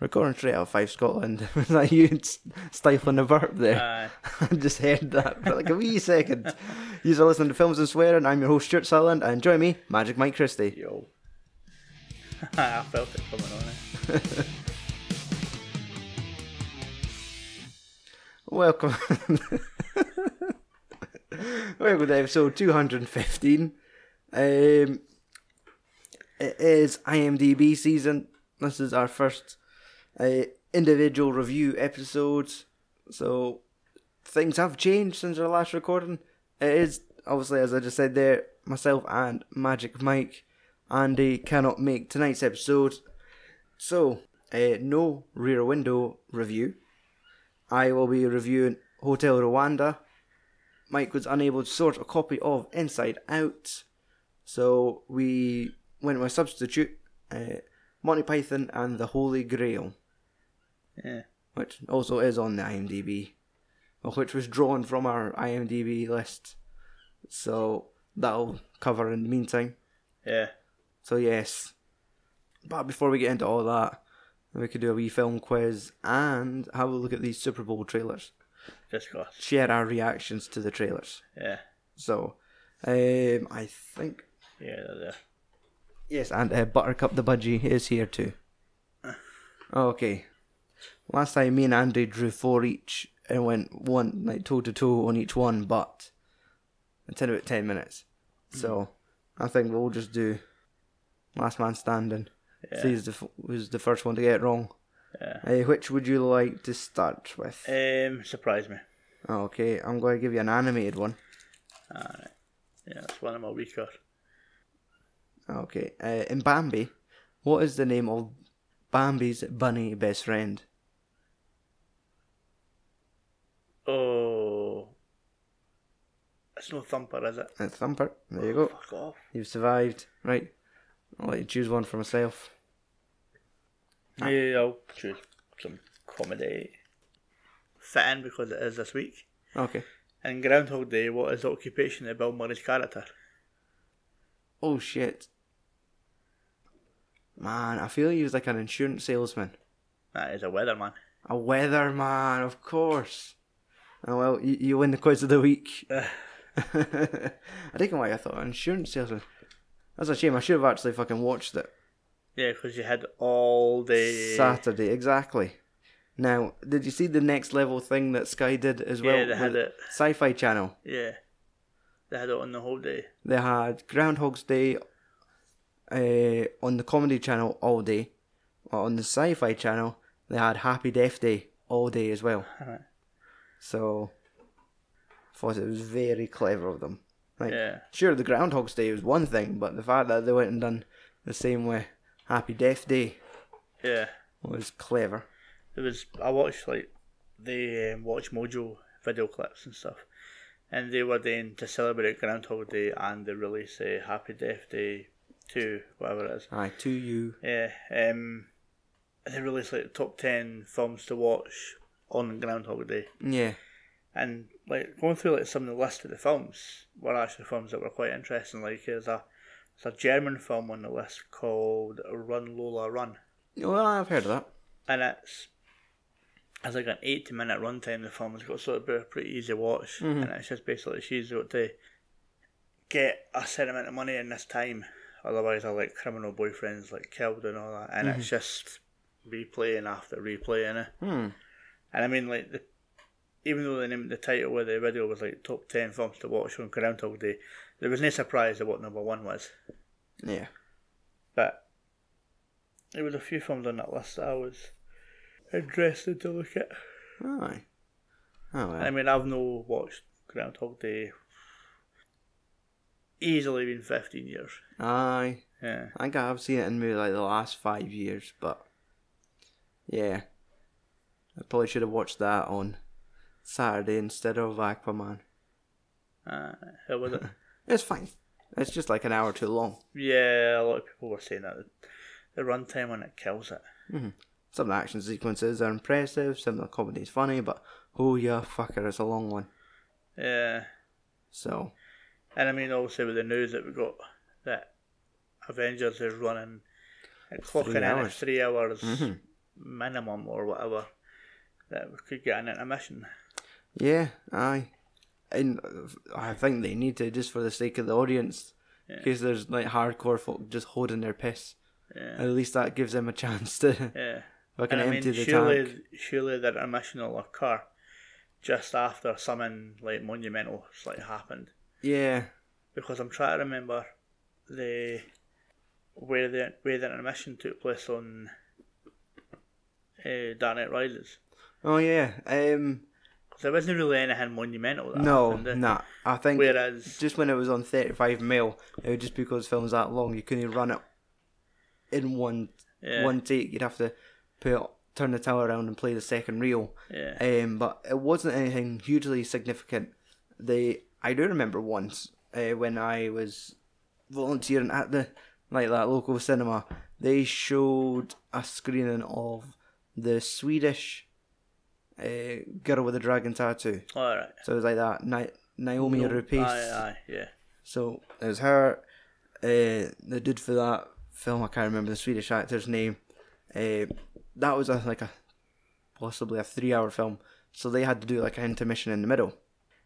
Recording straight out of Fife Scotland. Was that you stifling a burp there? Aye. I just heard that for like a wee second. You are listening to Films and Swearing. I'm your host, Stuart Sutherland, and join me, Magic Mike Christie. Yo. I felt it coming on. Eh? Welcome. Welcome to episode 215. Um, it is IMDb season. This is our first uh, individual review episodes. So things have changed since our last recording. It is, obviously, as I just said there, myself and Magic Mike. Andy cannot make tonight's episode. So, uh, no rear window review. I will be reviewing Hotel Rwanda. Mike was unable to sort a copy of Inside Out, so we went with substitute, uh, Monty Python and the Holy Grail, Yeah. which also is on the IMDb, which was drawn from our IMDb list. So that'll cover in the meantime. Yeah. So yes, but before we get into all that, we could do a wee film quiz and have a look at these Super Bowl trailers. Just got. Share our reactions to the trailers. Yeah. So, um, I think Yeah, they're there. yes, and uh, Buttercup the Budgie is here too. Okay, last time me and Andy drew four each and went one like toe to toe on each one, but it's in about ten minutes. So I think we'll just do last man standing. Yeah. See who's the, f- who's the first one to get it wrong. Yeah. Uh, which would you like to start with? Um, surprise me. Okay, I'm going to give you an animated one. Alright. Yeah, that's one of my weaker. Okay, uh, in Bambi, what is the name of Bambi's bunny best friend? It's no thumper, is it? Uh, Thumper. There you go. Fuck off. You've survived. Right. I'll let you choose one for myself. Yeah, I'll choose some comedy. Fit in because it is this week. Okay. In Groundhog Day, what is the occupation of Bill Murray's character? Oh shit. Man, I feel he was like an insurance salesman. That is a weatherman. A weatherman, of course. Oh well, you, you win the quiz of the week. I don't know why I thought an insurance salesman. That's a shame. I should have actually fucking watched it. Yeah, because you had all the. Saturday, exactly. Now, did you see the next level thing that Sky did as well? Yeah, they had it. Sci-Fi Channel. Yeah. They had it on the whole day. They had Groundhog's Day uh, on the Comedy Channel all day. On the Sci-Fi Channel, they had Happy Death Day all day as well. So, thought it was very clever of them. Like, Yeah. sure, the Groundhog's Day was one thing, but the fact that they went and done the same way Happy Death Day Yeah. was clever. There was I watched like the um, Watch Mojo video clips and stuff, and they were then to celebrate Groundhog Day and they release uh, Happy Death Day two, whatever it is. Aye, to you. Yeah, um, they released like the top ten films to watch on Groundhog Day, Yeah. and like going through like some of the list of the films were actually films that were quite interesting. Like there's a there's a German film on the list called Run Lola Run. Well, I've heard of that. and it's it's like an eighty minute runtime. The film has got sort of a pretty easy watch, and it's just basically she's got to get a certain amount of money in this time, otherwise her like criminal boyfriends like killed and all that, and it's just replaying after replaying it. Hmm. And I mean like the even though the name the title of the video was like top ten films to watch on Groundhog Day, there was no surprise at what number one was. Yeah. But there was a few films on that list that I was interested to look at. Aye. Oh well. I mean, I've no watched Groundhog Day. Easily been fifteen years. Aye. Yeah, I think I've seen it in maybe like the last five years, but yeah. I probably should have watched that on Saturday instead of Aquaman. uh, how was it? It's fine. It's just like an hour too long. yeah, a lot of people were saying that the runtime on it kills it. Some of the action sequences are impressive, some of the comedy's funny, but oh yeah, fucker, it's a long one. Yeah, So and I mean, obviously with the news that we got that Avengers is running, clocking in at three hours, Mhm. minimum or whatever that we could get an intermission. Yeah, aye. And uh, I think they need to just for the sake of the audience, in Yeah. there's like hardcore folk just holding their piss. Yeah. At least that gives them a chance to Yeah. fucking And I mean, empty the surely, tank. surely the intermission will occur just after something like monumental like happened. Yeah, Because I'm trying to remember the where the where the intermission took place on uh, Dark Knight Rises. oh yeah. Um, Because there wasn't really anything monumental. That no, happened, eh? nah. I think Whereas, just when it was on 35 mil, it was just because film's that long, you couldn't run it in one yeah, one take. You'd have to put turn the tower around and play the second reel. yeah, Um, but it wasn't anything hugely significant. They, I do remember once uh, when I was volunteering at the like that local cinema, they showed a screening of the Swedish uh, girl with the dragon tattoo. all right. So it was like that Ni- Naomi No, Rapace. Aye, aye, yeah, So it was her, uh, the dude for that film. I can't remember the Swedish actor's name. Uh, that was a, like a possibly a three-hour film, so they had to do like an intermission in the middle.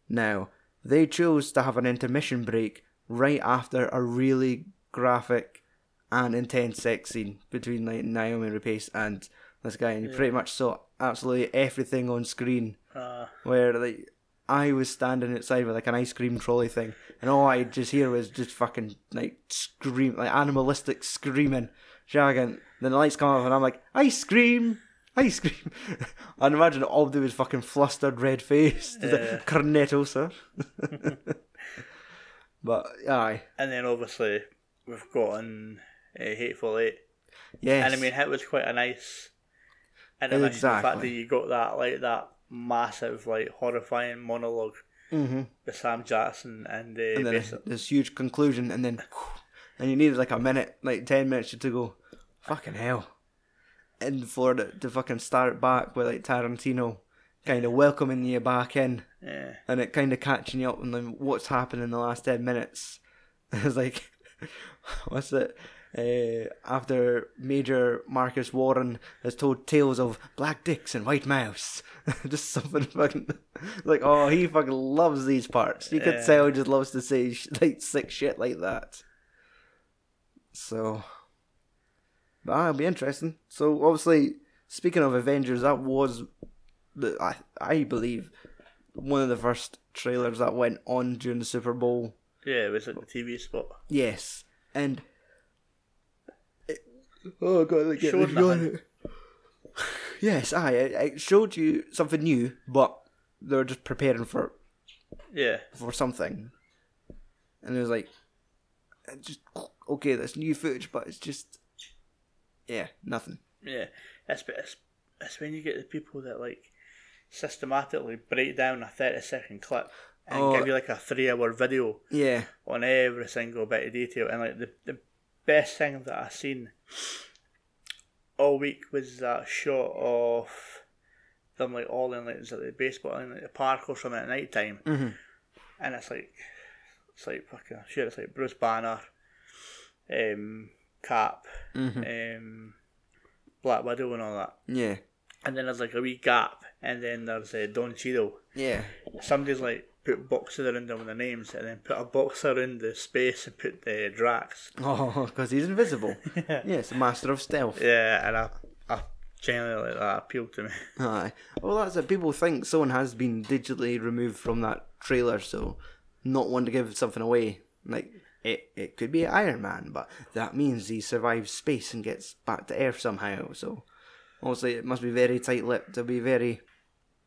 Now they chose to have an intermission break right after a really graphic and intense sex scene between like Naomi Rapace and this guy, and you pretty much saw absolutely everything on screen uh, where like I was standing outside with like an ice cream trolley thing, and all I just hear was just fucking like scream, like animalistic screaming, shagging. Then the lights come off, and I'm like, ice cream, ice cream. I'd imagine all they was fucking flustered, red faced, Yeah. cornetto, sir. but aye, and then obviously we've gotten uh, Hateful Eight. yes, And I mean, it was quite a nice intermission. The fact that you got that like that massive, like horrifying monologue hmm with Sam Jackson and, uh, and then this huge conclusion, and then and you needed like a minute, like ten minutes to go. Fucking hell! And for the to fucking start back with like Tarantino, kind of welcoming you back in, yeah, and it kind of catching you up on what's happened in the last ten minutes. It's like, what's it? Uh, after Major Marcus Warren has told tales of black dicks and white mouse, just something fucking like oh he fucking loves these parts. You could Yeah. tell he just loves to say sh- like sick shit like that. So, but ah, it'll be interesting. So obviously, speaking of Avengers, that was the I I believe one of the first trailers that went on during the Super Bowl. yeah, it was like the TV spot. Yes, and oh god, like, Showed nothing. Yes, I it showed you something new, but they were just preparing for Yeah, for something, and it was like, just okay, that's new footage, but it's just yeah, nothing. yeah. It's, it's, it's when you get the people that like systematically break down a thirty second clip and Oh. give you like a three hour video Yeah, on every single bit of detail. And like the the best thing that I seen all week was that shot of them like all in like, it the baseball in like the park or something at night time, Mhm. and it's like it's like fucking sure it's like Bruce Banner, um, Cap, Mhm. um, Black Widow and all that. yeah, And then there's like a wee gap, and then there's uh, Don Cheadle. yeah. Somebody's like put boxes around them with their names, and then put a box around the space and put the Drax. Oh, because he's invisible. yeah. yes, master of stealth. Yeah, and I, I genuinely like that appealed to me. Aye. Well, that's it. People think someone has been digitally removed from that trailer, so not one to give something away. Like it, it could be Iron Man, but that means he survives space and gets back to Earth somehow. So obviously, it must be very tight-lipped. It'll be very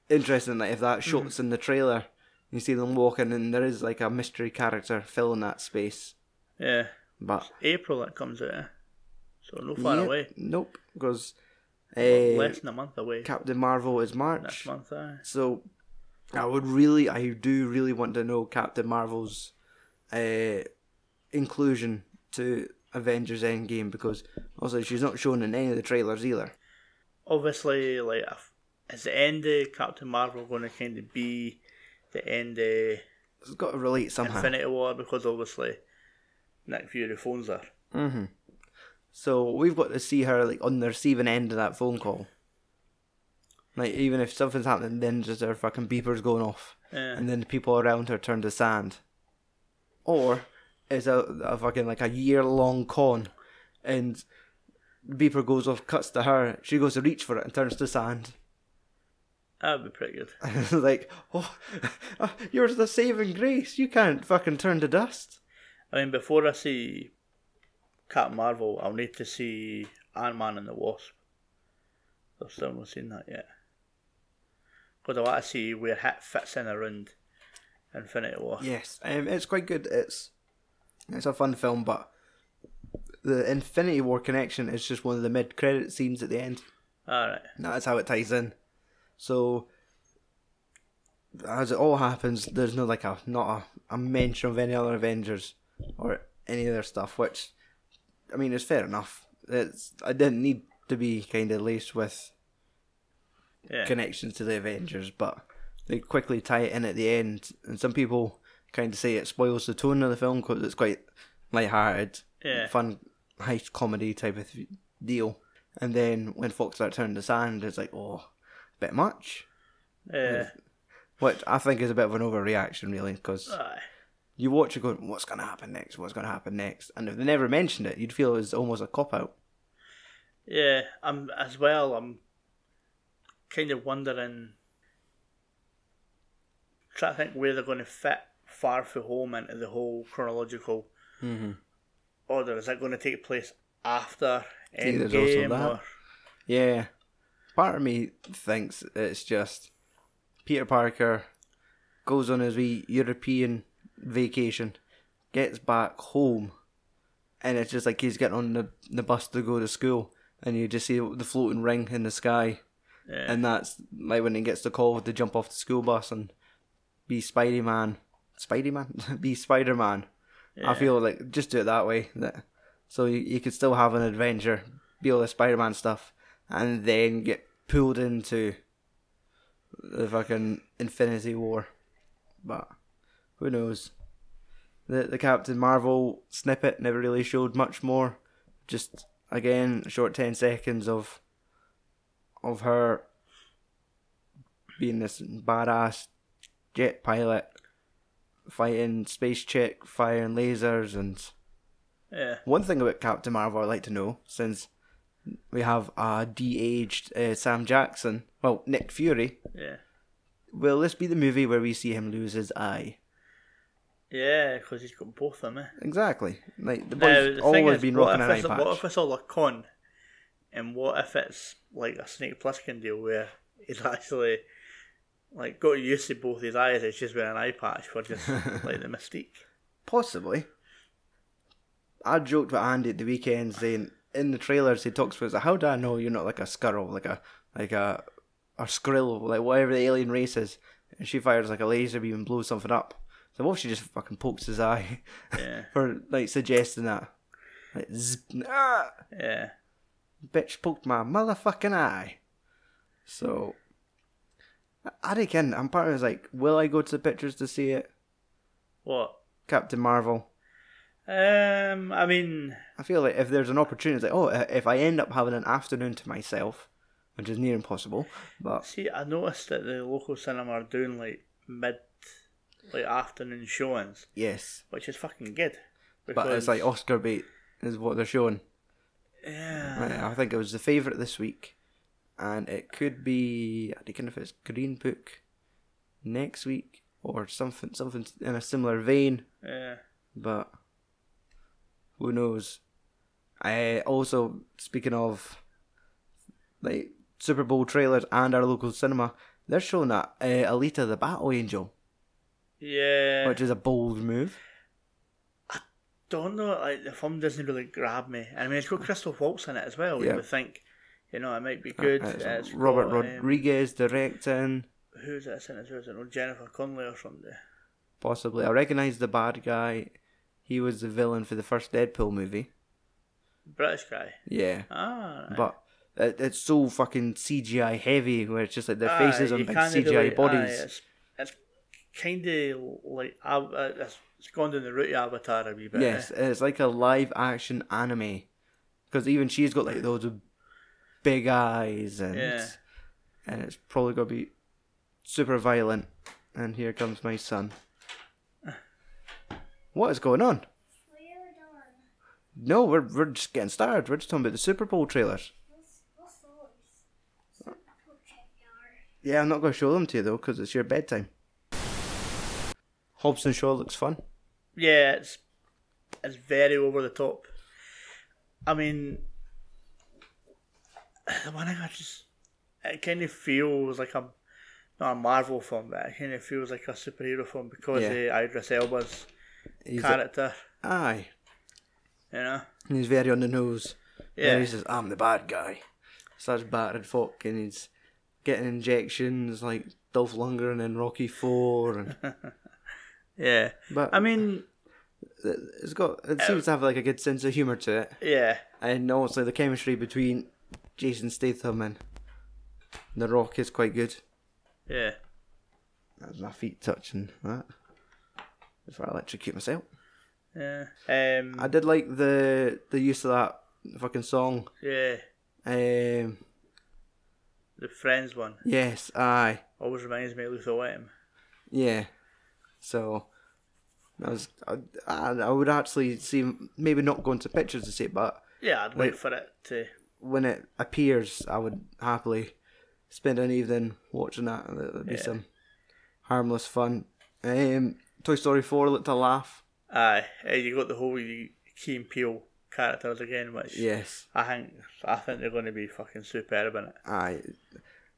interesting. Like if that mm-hmm. shot's in the trailer, you see them walking, and there is like a mystery character filling that space. Yeah, But April that comes out, eh? so no far yeah, away. Nope, because Less than a month away. Captain Marvel is March. Next month, aye. So I would really, I do really want to know Captain Marvel's uh, inclusion to Avengers Endgame because also she's not shown in any of the trailers either. Obviously, like, is the end of Captain Marvel going to kind of be the end of It's got to relate somehow. Infinity War? Because obviously, Nick Fury phones her. hmm So we've got to see her like on the receiving end of that phone call. Like even if something's happening, then just her fucking beepers going off, Yeah. and then the people around her turn to sand. Or it's a, a fucking like a year long con, and beeper goes off, cuts to her. She goes to reach for it and turns to sand. That'd be pretty good. Like, oh, you're the saving grace. You can't fucking turn to dust. I mean, before I see Captain Marvel, I'll need to see Ant Man and the Wasp. I've still not seen that yet. Because I want to see where it fits in around Infinity War. Yes, um, it's quite good. It's it's a fun film, but the Infinity War connection is just one of the mid credit scenes at the end. Alright. That's how it ties in. So as it all happens, there's no like a not a, a mention of any other Avengers or any other stuff, which I mean is fair enough. It's I didn't need to be kind of laced with Yeah. connections to the Avengers, but they quickly tie it in at the end. And some people kind of say it spoils the tone of the film because it's quite light-hearted, Yeah. fun heist comedy type of deal. And then when Fox start turning to sand, it's like, oh, bit much. Yeah. Which I think is a bit of an overreaction, really, because you watch it going, what's going to happen next? What's going to happen next? And if they never mentioned it, you'd feel it was almost a cop out. Yeah, I'm as well. I'm kind of wondering, trying to think where they're going to fit Far From Home into the whole chronological Mm-hmm. order. Is that going to take place after See, there's also Endgame? Or Yeah. Part of me thinks it's just Peter Parker goes on his wee European vacation, gets back home, and it's just like he's getting on the, the bus to go to school, and you just see the floating ring in the sky, yeah, and that's like when he gets the call to jump off the school bus and be Spidey Man. Spidey Man? be Spider Man. I feel like just do it that way. That so you, you could still have an adventure, be all the Spider Man stuff, and then get pulled into the fucking Infinity War. But who knows? The the Captain Marvel snippet never really showed much more. Just again, a short ten seconds of of her being this badass jet pilot fighting space chick, firing lasers, and yeah, one thing about Captain Marvel I'd like to know, since we have a de-aged uh, Sam Jackson, well Nick Fury, yeah, will this be the movie where we see him lose his eye? yeah. Because he's got both of them. Eh? Exactly. Like the Now, boy's the always is, been rocking an eye patch. What if it's all a con? And what if it's like a Snake Plissken deal where he's actually like got used to both his eyes? It's just wearing an eye patch for just like the mystique. Possibly. I joked with Andy at the weekend saying in the trailers he talks about how do I know you're not like a Skrull, like a like a a Skrill, like whatever the alien race is. And she fires like a laser beam and blows something up. So what if she just fucking pokes his eye Yeah, for like suggesting that? Like ah, yeah. bitch poked my motherfucking eye. So I- I reckon I'm part of it's like, will I go to the pictures to see it? What? Captain Marvel. Um, I mean, I feel like if there's an opportunity, it's like, oh, if I end up having an afternoon to myself, which is near impossible, but see, I noticed that the local cinema are doing like mid, like afternoon showings, yes, which is fucking good. but it's like Oscar bait is what they're showing. yeah, I think it was the favourite this week, and it could be I don't know if it's Green Book next week or something, something in a similar vein, yeah. but who knows? I also speaking of like Super Bowl trailers and our local cinema, they're showing that uh, Alita the Battle Angel, Yeah, which is a bold move. I don't know. Like the film doesn't really grab me. I mean, it's got Christoph Waltz in it as well. Yeah. You would think, you know, it might be good. Uh, it's It's Robert got, um, Rodriguez directing, who's it in it? Who's it? Oh, Jennifer Connelly or something. possibly. I recognise the bad guy. He was the villain for the first Deadpool movie. British guy. Yeah, Ah, right. but it, it's so fucking CGI heavy, where it's just like their Aye, faces on big CGI like- bodies. aye, it's it's kind of like uh, it's, it's gone down the route of Avatar a wee bit. Yes, eh? it's like a live action anime. Because even she's got like those big eyes and Yeah. and it's probably gonna be super violent. And here comes my son. What is going on? What you doing? No, we're we're just getting started. We're just talking about the Super Bowl trailers. What's, what's those? Super yard. Yeah, I'm not going to show them to you though, because it's your bedtime. Hobbs and Shaw looks fun. Yeah, it's it's very over the top. I mean, the one thing I just it kind of feels like a not a Marvel film, but it kind of feels like a superhero film because Yeah. of Idris Elba's He's a- character. aye, You know, he's very on the nose. Yeah, yeah, he says, "I'm the bad guy." Such battered fuck, and he's getting injections like Dolph Lundgren in Rocky Four, and yeah. but I mean, it's got it seems to have like a good sense of humor to it, yeah, and also the chemistry between Jason Statham and The Rock is quite good. yeah. That's my feet touching that. Before I electrocute myself. Yeah. Um. I did like the the use of that fucking song. yeah. Um, The Friends one yes, aye, always reminds me of Luther Wetton. yeah. So I was, I, I I would actually see maybe not go into pictures to see it, but Yeah, I'd Wait. wait for it to. when it appears, I would happily spend an evening watching that. and There'd be Yeah. some harmless fun. Um, Toy Story Four looked a laugh. Aye, uh, you got the whole Key and Peele characters again, which Yes, I think I think they're going to be fucking superb in it. I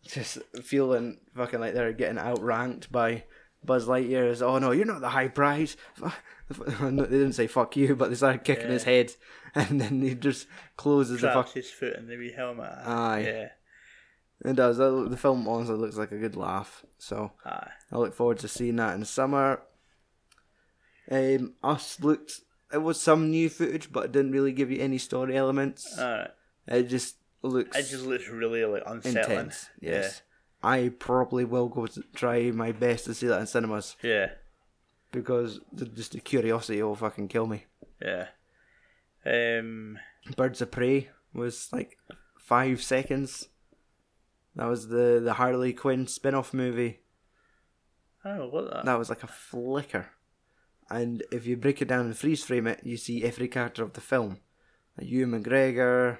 just feeling fucking like they're getting outranked by Buzz Lightyear. Is oh no, you're not the high prize. They didn't say fuck you, but they started kicking his head, and then he just closes the fuck. his foot in the wee helmet. Aye. Yeah. It does. The the film honestly looks like a good laugh. So Aye. I look forward to seeing that in summer. Um, Us looked. It was some new footage, but it didn't really give you any story elements. Alright. it just looks. It just looks really like unsettling. intense. Yes. I probably will go to try my best to see that in cinemas Yeah. because the, just the curiosity will fucking kill me. Yeah. Yeah. Um. Birds of Prey was like five seconds. That was the the Harley Quinn spin off movie. I don't know what that. That was like a flicker. And if you break it down and freeze frame it, you see every character of the film. Ewan McGregor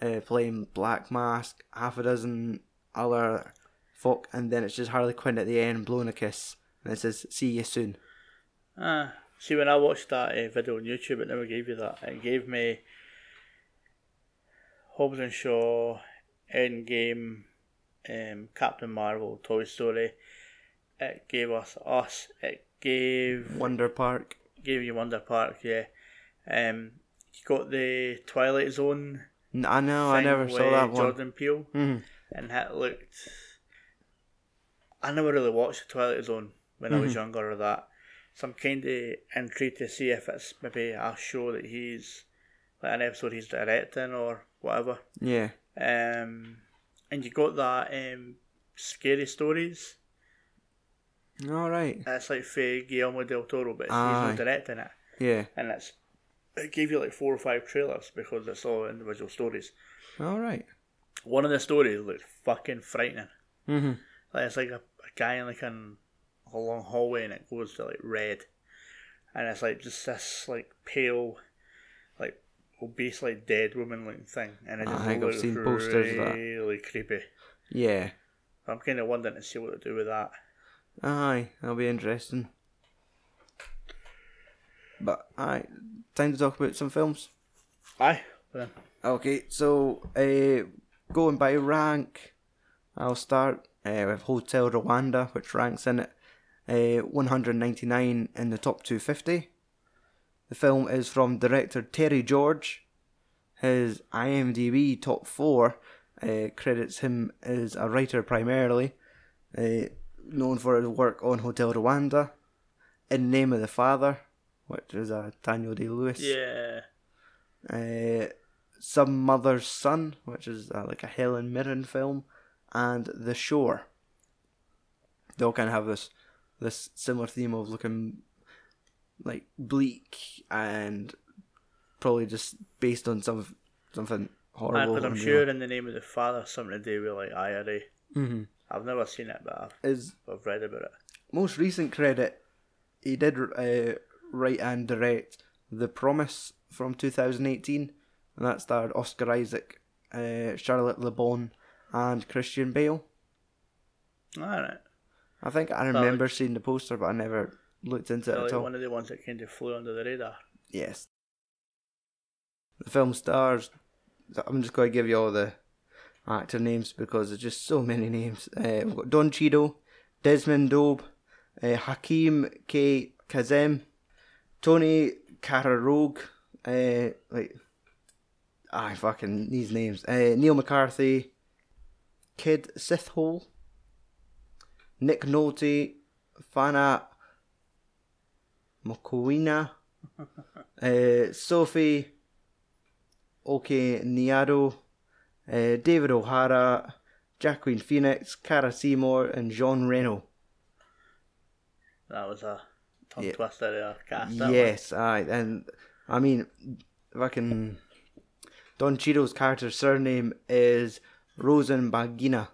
uh, playing Black Mask, half a dozen other folk, and then it's just Harley Quinn at the end blowing a kiss. And it says, see you soon. Ah. See, when I watched that uh, video on YouTube, it never gave you that. It gave me Hobbs and Shaw, Endgame, um, Captain Marvel, Toy Story. It gave us Us. It gave Wonder Park. gave you Wonder Park, yeah. Um, you got the Twilight Zone. N- I know, I never saw that one. Jordan Peele, Mhm. and it looked. I never really watched the Twilight Zone when I Mm-hmm. was younger or that, so I'm kind of intrigued to see if it's maybe a show that he's like an episode he's directing or whatever. Yeah. Um, and you got that um, scary stories. All right. It's like for Guillermo del Toro, but he's not directing it. Yeah. and it's it gave you like four or five trailers because it's all individual stories. All right. One of the stories looked fucking frightening. Mhm. Like it's like a, a guy in like an, a long hallway and it goes to like red, and it's like just this like pale, like obese like dead woman looking thing, and it just I looks that. really creepy. Yeah. I'm kind of wondering to see what to do with that. Aye, that'll be interesting. But aye, time to talk about some films. Aye, then. Okay, so uh, going by rank, I'll start uh, with Hotel Rwanda, which ranks in at uh, 199 in the top 250. The film is from director Terry George. His IMDb top four uh, credits him as a writer primarily, uh, known for his work on Hotel Rwanda, In Name of the Father, which is a Daniel Day Lewis Yeah, uh, Some Mother's Son, which is uh, like a Helen Mirren film, and The Shore. They all kind of have this this similar theme of looking like bleak and probably just based on some something horrible. because I'm sure in the name of the father something to do with like IRA. Mm-hmm. I've never seen it, but I've, His I've read about it. most recent credit, he did uh, write and direct The Promise from 2018, and that starred Oscar Isaac, uh, Charlotte Le Bon, and Christian Bale. Alright. I think I remember seeing the poster, but I never looked into it Like at all. one of the ones that kind of flew under the radar. Yes. The film stars. I'm just going to give you all the actor names because there's just so many names. Uh, we've got Don Cheadle, Desmond Dobe, uh, Hakeem K. Kazem, Tony Cararogue, uh, like, I fucking these names. Uh, Neil McCarthy, Kid Sithole, Nick Nolte, Fana Mokoena, uh, Sophie Oke Niado, uh, David O'Hara, Jacqueline Phoenix, Cara Seymour, and Jean Reno. That was a tongue Yeah. twister there. Cast that one. Yes, aye, and I mean, fucking Don Cheadle's character's surname is Rosenbagina,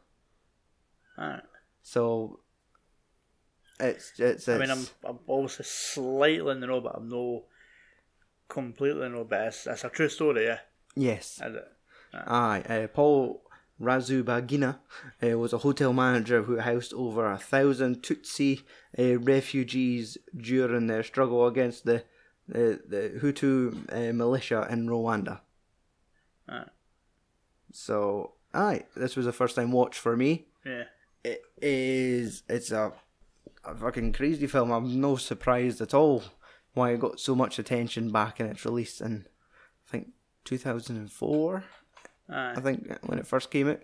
Alright. so it's it's. it's I mean, I'm, I'm obviously slightly in the know, but I'm no completely in the know. But it's, it's a true story, yeah. yes, Is it? Aye, uh, Paul Razubagina uh, was a hotel manager who housed over a thousand Tutsi uh, refugees during their struggle against the the, Hutu uh, militia in Rwanda. Alright. So, aye, this was a first time watch for me. Yeah. It is, it's a, a fucking crazy film. I'm no surprised at all why it got so much attention back in its release in, I think, 2004. Aye. I think when it first came out,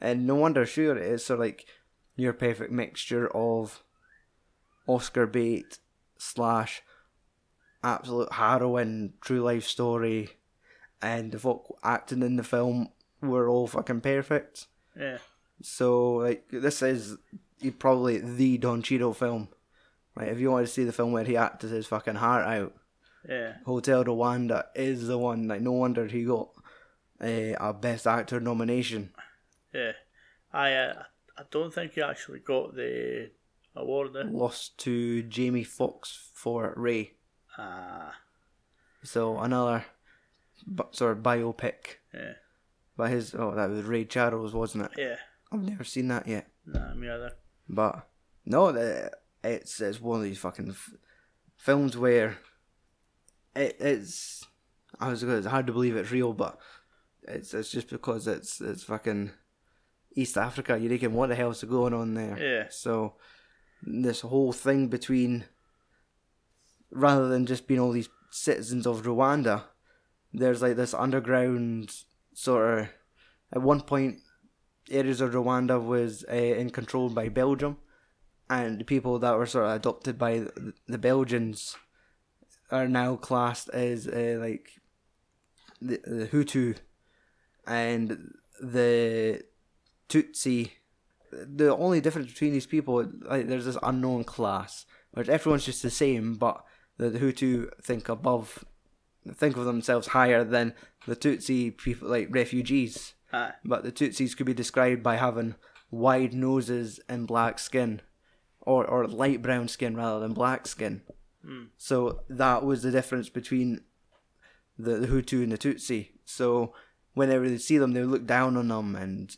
and no wonder, sure, it is sort of like your perfect mixture of Oscar bait slash absolute harrowing true life story, and the folk acting in the film were all fucking perfect. Yeah. So like this is probably the Don Cheadle film. Like if you want to see the film where he acted his fucking heart out, Yeah. Hotel Rwanda is the one. Like no wonder he got a, a best actor nomination. Yeah. I uh, I don't think he actually got the award there. Lost to Jamie Fox for Ray. Ah. So another sort of biopic yeah. by his. Oh, that was Ray Charles, wasn't it? Yeah. I've never seen that yet. Nah, me either. But no, the, it's it's one of these fucking f- films where it, it's. I was it's hard to believe it's real, but it's it's just because it's it's fucking East Africa. You're thinking, what the hell's going on there? Yeah. So this whole thing between, rather than just being all these citizens of Rwanda, there's like this underground sort of. At one point, areas of Rwanda was uh, in control by Belgium, and the people that were sort of adopted by the, the Belgians are now classed as uh, like the, the Hutu and the Tutsi. The only difference between these people, like, there's this unknown class, which everyone's just the same, but the, the Hutu think above, think of themselves higher than the Tutsi people, like refugees Aye. but the Tutsis could be described by having wide noses and black skin, or or light brown skin rather than black skin. Hmm. So that was the difference between the, the Hutu and the Tutsi. So whenever they see them, they would look down on them, and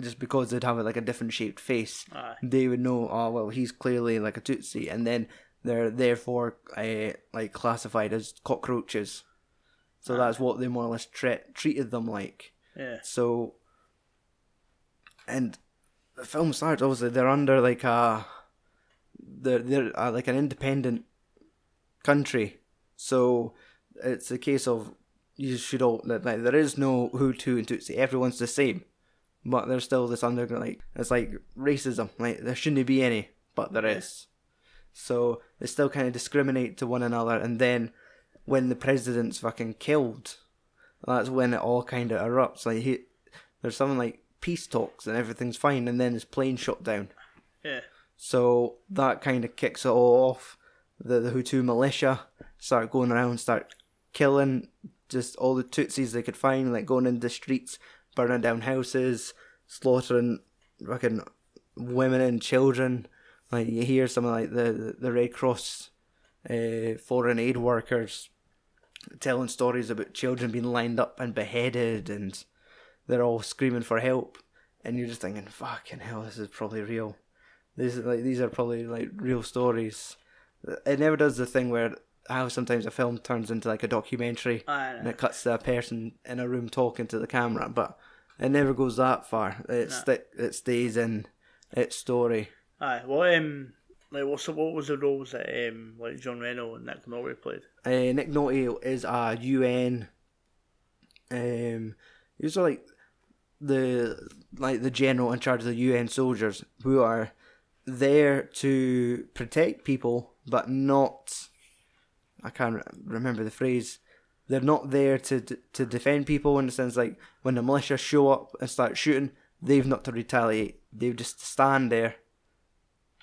just because they'd have like a different shaped face, Aye. they would know, oh well, he's clearly like a Tutsi, and then they're therefore uh, like classified as cockroaches. So that's what they more or less tre- treated them like. Yeah. So, and the film starts obviously they're under like a they're they're uh, like an independent country, so it's a case of you should all like there is no Hutu and Tutsi, everyone's the same, but there's still this underground like it's like racism, like there shouldn't be any, but there is. So they still kind of discriminate to one another, and then when the president's fucking killed, that's when it all kind of erupts. Like he, there's something like peace talks and everything's fine, and then his plane shot down. Yeah. So that kind of kicks it all off. The the Hutu militia start going around, start killing just all the Tutsis they could find, like going into the streets, burning down houses, slaughtering fucking women and children. Like you hear some of like the the Red Cross, uh, foreign aid workers, telling stories about children being lined up and beheaded, and they're all screaming for help, and you're just thinking, "Fucking hell, this is probably real." This is like these are probably like real stories. It never does the thing where how sometimes a film turns into like a documentary and it cuts to a person in a room talking to the camera, but it never goes that far. It's No. sti- it stays in its story. aye. What um, like what's the, what was the roles that um, like Jean Reno and Nick Nolte played? Uh, Nick Nolte is a UN. Um, he's like the like the general in charge of the UN soldiers who are there to protect people, but not. I can't remember the phrase. They're not there to to defend people in the sense like when the militia show up and start shooting, they've not to retaliate. They've just stand there,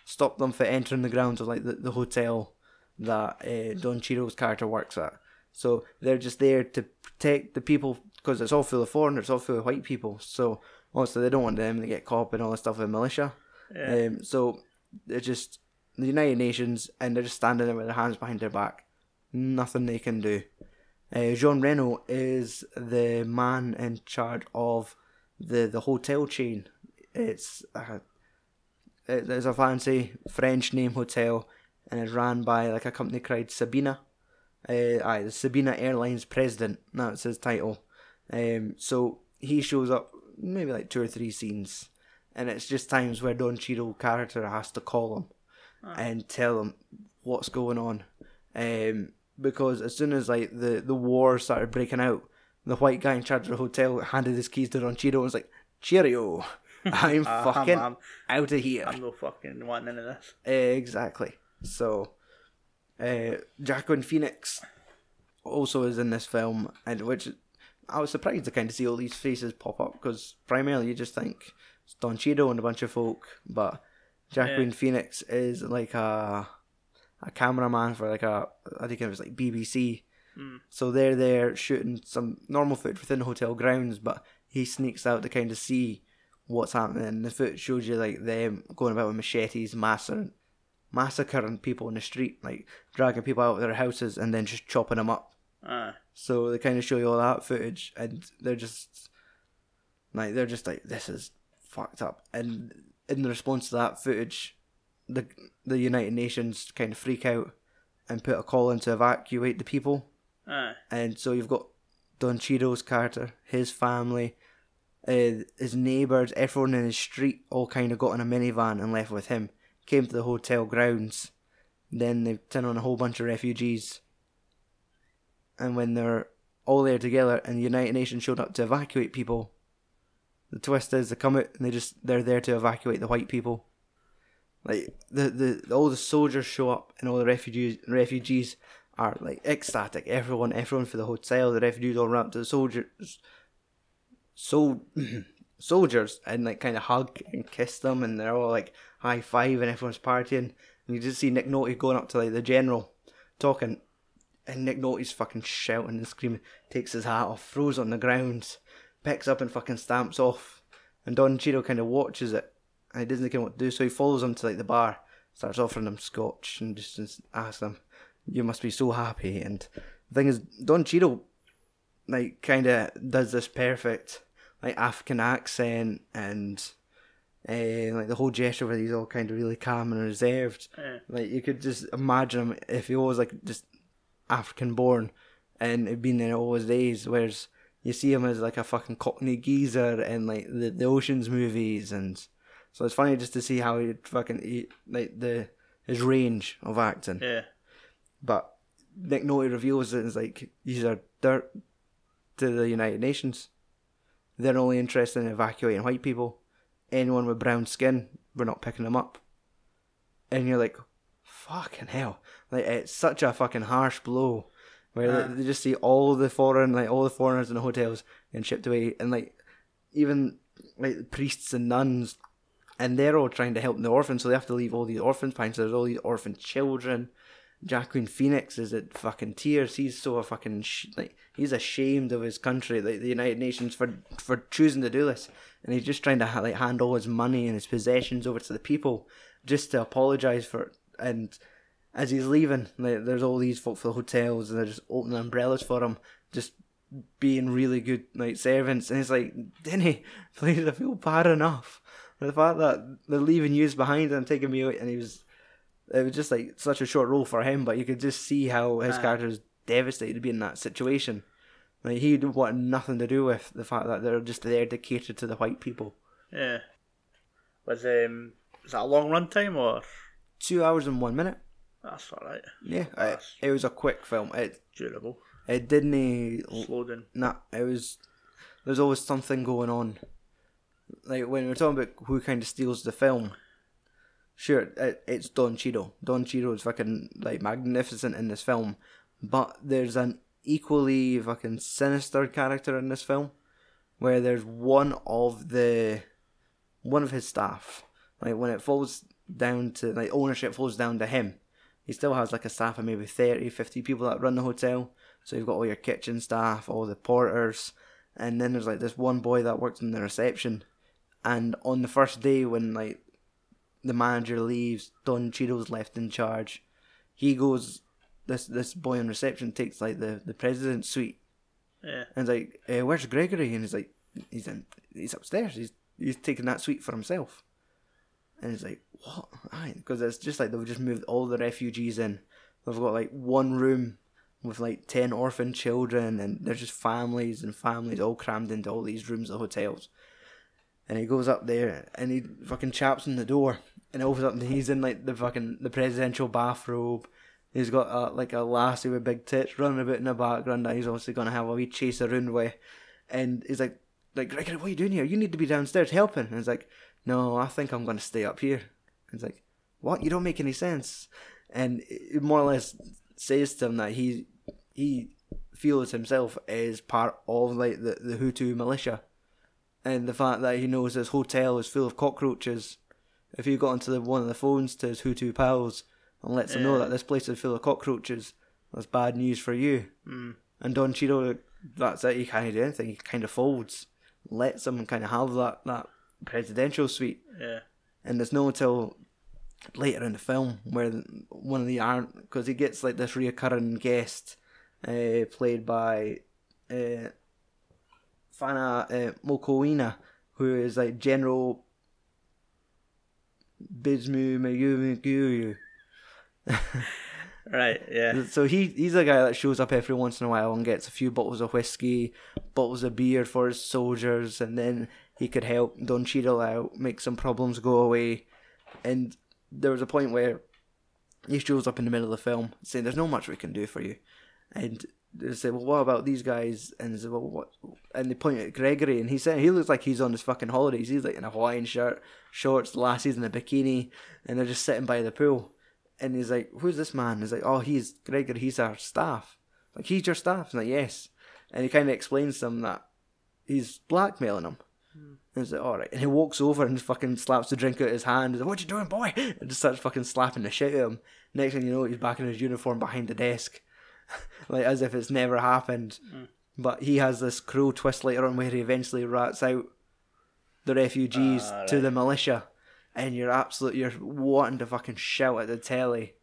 stop them from entering the grounds of like the, the hotel that uh, Don Cheadle's character works at. So they're just there to protect the people because it's all full of foreigners, it's all full of white people. So obviously they don't want them to get caught up in all the stuff with militia. Yeah. Um, so they're just the United Nations and they're just standing there with their hands behind their back. Nothing they can do. Uh, Jean Reno is the man in charge of the, the hotel chain. It's a, it's a fancy French name hotel and it's ran by like a company called Sabena. Uh, aye, the Sabena Airlines president. That's his title. Um, so he shows up maybe like two or three scenes, and it's just times where Don Cheadle character has to call him and tell him what's going on. Um, because as soon as like the the war started breaking out, the white guy in charge of the hotel handed his keys to Don Cheadle and was like, "Cheerio, I'm Ah, fucking I'm- out of here." I'm no fucking wanting into this. Exactly. So, uh, Jacqueline Phoenix also is in this film, and which I was surprised to kind of see all these faces pop up because primarily you just think it's Don Cheadle and a bunch of folk, but Jacqueline Phoenix is like a a cameraman for like a I think it was like BBC. Hmm. So they're there shooting some normal footage within the hotel grounds, but he sneaks out to kind of see what's happening. And the footage shows you like them going about with machetes, massacring, massacring people in the street, like dragging people out of their houses and then just chopping them up. Aye. So they kind of show you all that footage, and they're just like they're just like this is fucked up. And in response to that footage, the the United Nations kind of freak out and put a call in to evacuate the people. Aye. And so you've got Don Cheadle's character, his family, uh, his neighbours, everyone in his street all kind of got in a minivan and left with him. Came to the hotel grounds. Then they turn on a whole bunch of refugees. And when they're all there together and the United Nations showed up to evacuate people, the twist is they come out and they just they're there to evacuate the white people. Like the, the all the soldiers show up and all the refugees refugees are like ecstatic. Everyone everyone for the hotel, the refugees all run up to the soldiers so soldiers and like kind of hug and kiss them and they're all like high five and everyone's partying. And you just see Nick Nolte going up to like the general talking and Nick Nolte's fucking shouting and screaming, takes his hat off, throws on the ground, picks up and fucking stamps off. And Don Cheadle kind of watches it and he doesn't know what to do, so he follows him to like the bar, starts offering him scotch and just, just asks him, You must be so happy. And the thing is, Don Cheadle, like, kind of does this perfect, like, African accent and. Uh, like the whole gesture where he's all kind of really calm and reserved. Yeah. Like you could just imagine him if he was like just African born and had been there all his days, whereas you see him as like a fucking cockney geezer in like the, the Oceans movies and so it's funny just to see how he fucking he, like the his range of acting. Yeah. But Nick Nolte reveals it as like these are dirt to the United Nations. They're only interested in evacuating white people. Anyone with brown skin, we're not picking them up. And you're like, fucking hell. Like it's such a fucking harsh blow. Where Yeah. they, they just see all the foreign like all the foreigners in the hotels and shipped away and like even like priests and nuns and they're all trying to help the orphans, so they have to leave all these orphans behind. So there's all these orphan children. Jacqueline Phoenix is at fucking tears. He's so fucking sh- like he's ashamed of his country, like the United Nations, for for choosing to do this, and he's just trying to ha- like hand all his money and his possessions over to the people, just to apologize for. It. And as he's leaving, like, there's all these folk for the hotels, and they're just opening umbrellas for him, just being really good like servants. And it's like, Denny, please, I feel bad enough. The fact that they're leaving you behind and taking me out, and he was it was just like such a short role for him, but you could just see how his Aye. character was devastated to be in that situation. Like he wanted nothing to do with the fact that they're just there to cater to the white people. Yeah. Was um was that a long run time or Two hours and one minute. that's alright. Yeah, it, it was a quick film. It Durable. it didn't. Slow down. Nah, it was. There's always something going on. Like when we're talking about who kind of steals the film. Sure, it, it's Don Cheadle. Don Cheadle is fucking like magnificent in this film, but there's an equally fucking sinister character in this film, where there's one of the, one of his staff. Like when it falls down to like ownership falls down to him, he still has like a staff of maybe 30, 50 people that run the hotel. So you've got all your kitchen staff, all the porters, and then there's like this one boy that works in the reception. And on the first day when like the manager leaves, Don Cheadle's left in charge. He goes this this boy in reception takes like the, the president's suite Yeah. and he's like, eh, "Where's Gregory?" And he's like, "He's in, he's upstairs. He's he's taking that suite for himself." And he's like, "What?" Because it's just like they've just moved all the refugees in. They've got like one room with like ten orphan children, and there's just families and families all crammed into all these rooms of hotels. And he goes up there and he fucking chaps on the door, and all of a sudden he's in like the fucking the presidential bathrobe. He's got a, like a lassie with big tits running about in the background that he's obviously gonna have a wee chase around with, and he's like, like Gregory, what are you doing here? You need to be downstairs helping. And he's like, no, I think I'm gonna stay up here. And he's like, what? You don't make any sense. And it more or less says to him that he he feels himself as part of like the, the Hutu militia, and the fact that he knows his hotel is full of cockroaches. If he got onto the, one of the phones to his Hutu pals and lets them know that this place is full of cockroaches, that's bad news for you. Mm. And Don Cheadle, that's it. He can't do anything. He kind of folds, lets them kind of have that that presidential suite. Yeah. And there's no until later in the film where one of the aren't because he gets like this reoccurring guest, uh, played by, uh, Fana uh, Mokoena, who is like General Bizimungu Right, yeah. so he he's a guy that shows up every once in a while and gets a few bottles of whiskey, bottles of beer for his soldiers, and then he could help Don Cheadle out, make some problems go away. And there was a point where he shows up in the middle of the film saying, "There's not much we can do for you," and they say, "Well, what about these guys?" And they say, "Well, what?" And they point at Gregory, and he said he looks like he's on his fucking holidays. He's like in a Hawaiian shirt, shorts, lassies in a bikini, and they're just sitting by the pool. And he's like, "Who's this man?" He's like, "Oh, he's Gregory. He's our staff. Like, he's your staff." He's like, "Yes." And he kind of explains to them that he's blackmailing him. Hmm. And he's like, "All right." And he walks over and fucking slaps the drink out of his hand. He's like, "What you doing, boy?" And just starts fucking slapping the shit out of him. Next thing you know, he's back in his uniform behind the desk, like as if it's never happened. But he has this cruel twist later on where he eventually rats out the refugees Ah, to the militia, and you're absolutely you're wanting to fucking shout at the telly.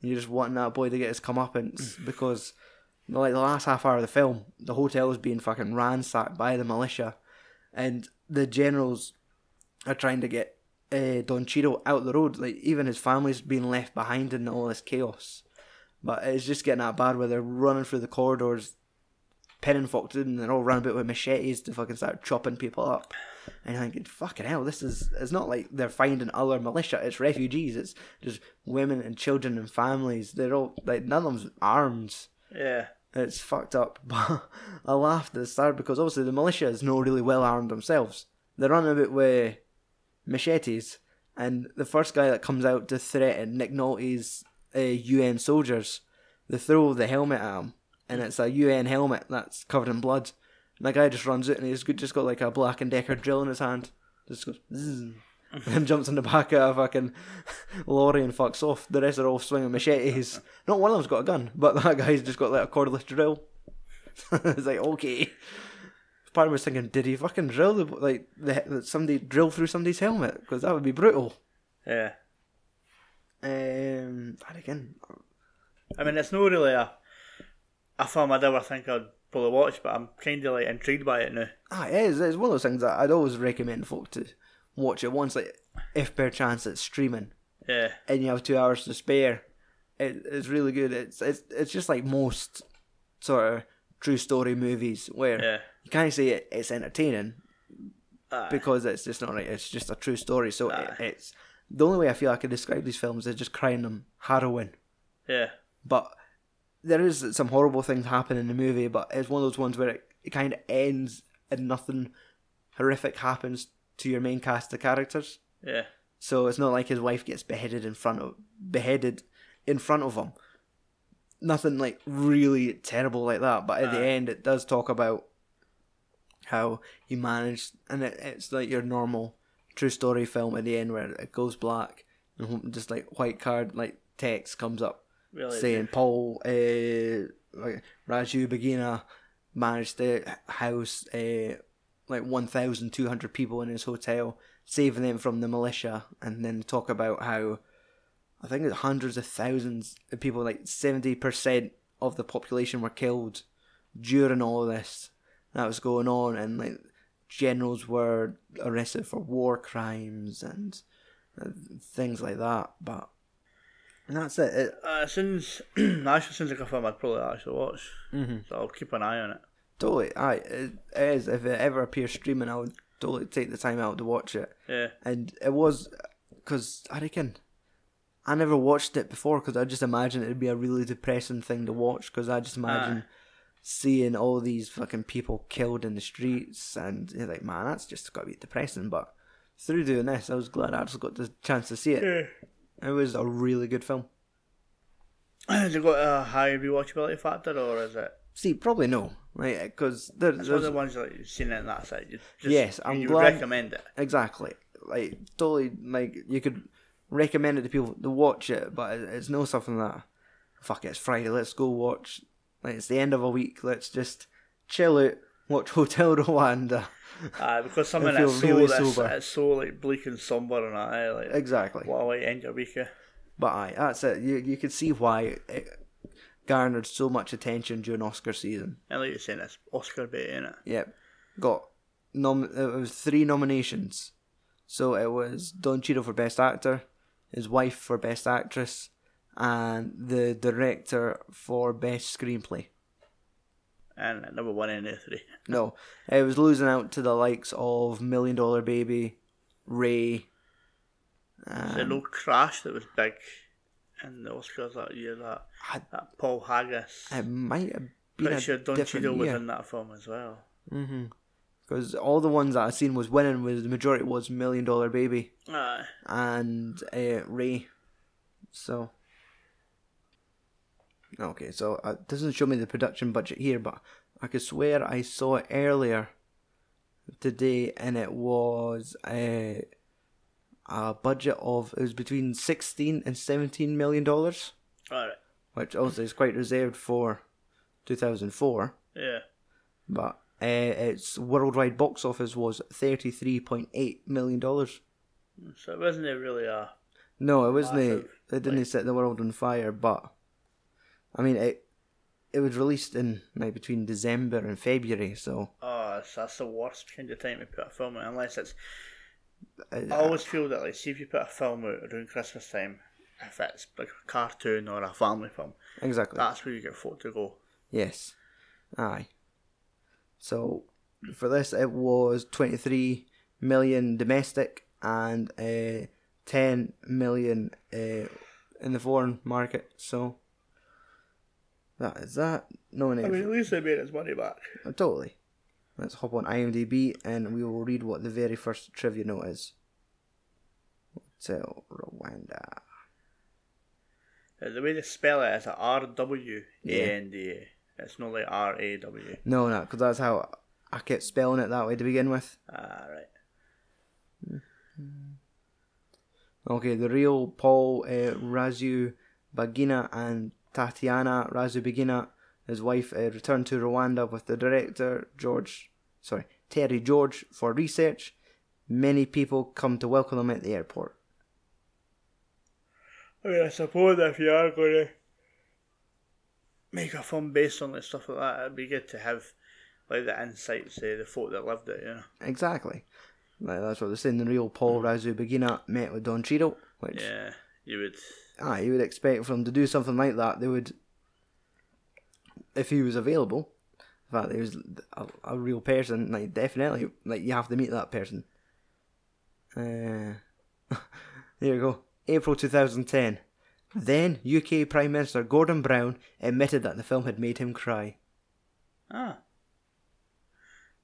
You're just wanting that boy to get his comeuppance because, like the last half hour of the film, the hotel is being fucking ransacked by the militia, and the generals are trying to get uh, Don Cheadle out the road. Like even his family's being left behind in all this chaos. But it's just getting that bad where they're running through the corridors, pinning folk in, and they're all running about with machetes to fucking start chopping people up. And you're thinking, fucking hell, this is, it's not like they're finding other militia, it's refugees, it's just women and children and families. They're all, like, none of them's armed. Yeah. It's fucked up. But I laughed at the start because obviously the militia is not really well armed themselves. They're running about with machetes, and the first guy that comes out to threaten Nick Nolte's uh, UN soldiers, they throw the helmet at him, and it's a UN helmet that's covered in blood. And the guy just runs out, and he's just got like a Black and Decker drill in his hand. Just goes, "Zzz." and jumps in the back of a fucking lorry and fucks off. The rest are all swinging machetes. Not one of them's got a gun, but that guy's just got like a cordless drill. it's like okay. Part of me was thinking, did he fucking drill the like the, somebody drill through somebody's helmet? Because that would be brutal. Yeah. Um, and again, I mean, it's not really a a film I'd ever think I'd probably watch, but I'm kind of like intrigued by it now. ah, it is. It's one of those things that I'd always recommend folk to watch it once, like if per chance it's streaming Yeah. and you have two hours to spare. It, it's really good. It's it's it's just like most sort of true story movies where Yeah. you can't say it, it's entertaining Aye. because it's just not right. It's just a true story. So it, it's the only way I feel I could describe these films is just crying them harrowing. Yeah. But there is some horrible things happen in the movie, but it's one of those ones where it, it kind of ends and nothing horrific happens to your main cast of characters. Yeah. So it's not like his wife gets beheaded in front of beheaded in front of him. Nothing like really terrible like that. But at the end, it does talk about how he managed, and it, it's like your normal true story film at the end where it goes black and just like white card like text comes up Really. saying Paul uh, like Raju Bagina managed to house uh, like one thousand two hundred people in his hotel, saving them from the militia, and then talk about how I think it's hundreds of thousands of people, like seventy percent of the population were killed during all of this that was going on, and like generals were arrested for war crimes and uh, things like that. But and that's it. it Uh, sounds actually like a film I'd probably actually watch. mm-hmm. So I'll keep an eye on it. Totally, aye, it is. If it ever appears streaming, I would totally take the time out to watch it. Yeah. And it was because I reckon I never watched it before because I just imagined it'd be a really depressing thing to watch because I just imagine seeing all these fucking people killed in the streets and you're like, man, that's just got to be depressing. But through doing this, I was glad I actually got the chance to see it. Yeah. It was a really good film. Has it got a high rewatchability factor, or is it? See, probably no, right? Because there, It's one of the ones like you've seen it in that side. You just, Yes, I'm you glad- would recommend it. Exactly. Like totally like you could recommend it to people to watch it, but it's no something that fuck it, it's Friday, let's go watch like it's the end of a week, let's just chill out, watch Hotel Rwanda. Uh, because something that's so, really that's, sober. it's so like bleak and somber and eh? like Exactly. what a way to end your week. eh? But aye, that's it. You you could see why it garnered so much attention during Oscar season. And like you're saying, it's Oscar bait, innit? Yep. Got nom it was three nominations. So it was Don Cheadle for Best Actor, his wife for Best Actress, and the director for Best Screenplay. And number one won any the three. No, it was losing out to the likes of Million Dollar Baby, Ray. Um, no crash that was big in the Oscars that year. That I- that Paul Haggis. it might have been Pretty a sure Don Cheadle was in that film as well. Mm-hmm. Because all the ones that I seen was winning was the majority was Million Dollar Baby Aye. and uh, Ray. So okay, so uh, it doesn't show me the production budget here, but I could swear I saw it earlier today, and it was a a budget of it was between sixteen and seventeen million dollars, Alright. which also is quite reserved for two thousand four. Yeah. but uh, its worldwide box office was thirty three point eight million dollars. So it wasn't really a. No, it wasn't. Massive, it didn't set the world on fire, but I mean it. It was released in like between December and February, so Oh, that's, that's the worst kind of time to put a film out, unless it's. uh, I always feel that, like, see if you put a film out around Christmas time, if it's like a cartoon or a family film, exactly. that's where you get folk to go. Yes, aye. So for this, it was twenty three million domestic and uh, ten million uh, in the foreign market. So that is that. No I mean, at least they made its money back. Uh, Totally. Let's hop on IMDb and we will read what the very first trivia note is. Hotel Rwanda. Uh, The way they spell it is R W A N D A. It's not like R A W. No, no, because that's how I kept spelling it that way to begin with. Ah, right. Okay, the real Paul uh, Razu Bagina and Tatiana Razu Bagina, his wife, uh, returned to Rwanda with the director George, sorry, Terry George for research. Many people come to welcome them at the airport. I mean, I suppose if you are going to make a film based on like stuff like that, it'd be good to have like the insights, uh, the folk that lived it, you know. Exactly. Like, that's what they're saying. The real Paul Razu Bagina met with Don Cheadle, which Yeah, you would. Ah, you would expect for them to do something like that. They would, if he was available. In fact, he was a, a real person. Like definitely, like you have to meet that person. Uh, there you go. April 2010. Then UK Prime Minister Gordon Brown admitted that the film had made him cry. Ah.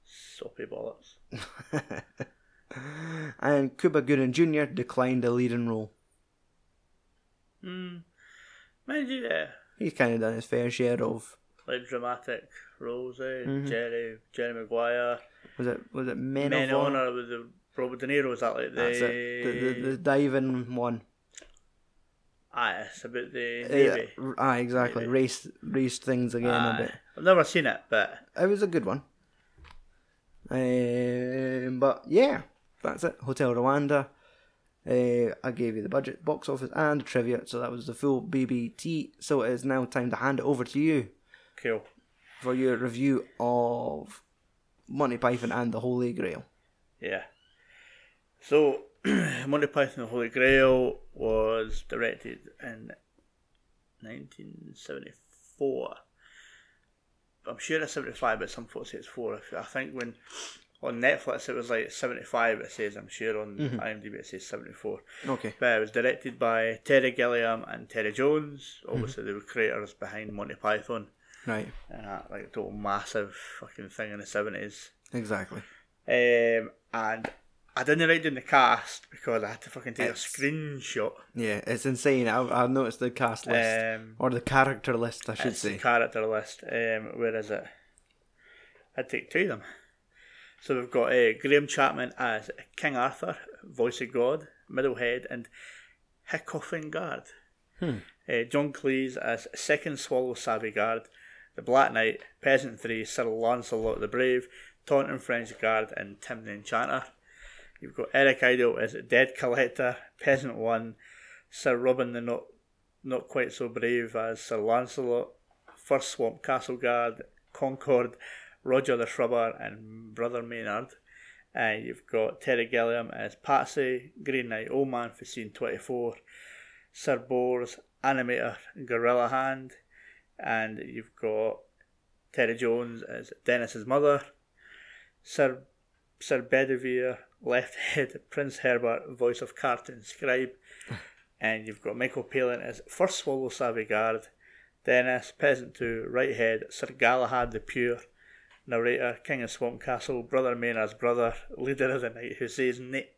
Soapy bollocks. and Cuba Gooding Jr. declined a leading role. Hmm. Mind you, yeah. He's kind of done his fair share of. Like dramatic roles, eh? Mhm. Jerry, Jerry Maguire. Was it was it Men, Men of Honor? With the Robert De Niro, Was that like the. That's it. The, the, the diving one. Aye, it's about the Navy. ah, exactly. Navy. Race race things again a bit. I've never seen it, but It was a good one. Um, but yeah, that's it. Hotel Rwanda. Uh, I gave you the budget, box office, and the trivia, so that was the full BBT. So it is now time to hand it over to you cool. for your review of Monty Python and the Holy Grail. Yeah. So, Monty Python and the Holy Grail was directed in 1974. I'm sure it's 75, but some folks say it's 4. I think when on Netflix it was like 75, it says, I'm sure on IMDb it says 74. Okay. But it was directed by Terry Gilliam and Terry Jones. Obviously, they were creators behind Monty Python Right. and that like a total massive fucking thing in the 70s. Exactly. Um, and I didn't write down the cast because I had to fucking take It's- a screenshot. Yeah, it's insane. I, I've noticed the cast list. Um, or the character list, I should say. character list. Um, where is it? I'd take two of them. So we've got uh, Graham Chapman as King Arthur, voice of God, Middlehead, and Hiccoughing Guard. Hmm. Uh, John Cleese as Second Swallow Savvy Guard, the Black Knight, Peasant Three, Sir Lancelot the Brave, Taunting French Guard, and Tim the Enchanter. You've got Eric Idle as Dead Collector, Peasant One, Sir Robin the Not Not Quite So Brave as Sir Lancelot, First Swamp Castle Guard, Concorde, Roger the Shrubber, and Brother Maynard. And you've got Terry Gilliam as Patsy, Green Knight, Old Man for Scene 24, Sir Bors, Animator, Gorilla Hand, and you've got Terry Jones as Dennis's mother, Sir Sir Bedivere, Left Head, Prince Herbert, voice of Cartoon Scribe, and you've got Michael Palin as First Swallow Savvy Guard, Dennis, Peasant 2, Right Head, Sir Galahad the Pure, narrator, King of Swamp Castle, Brother Maynard's brother, leader of the knight who says Nate.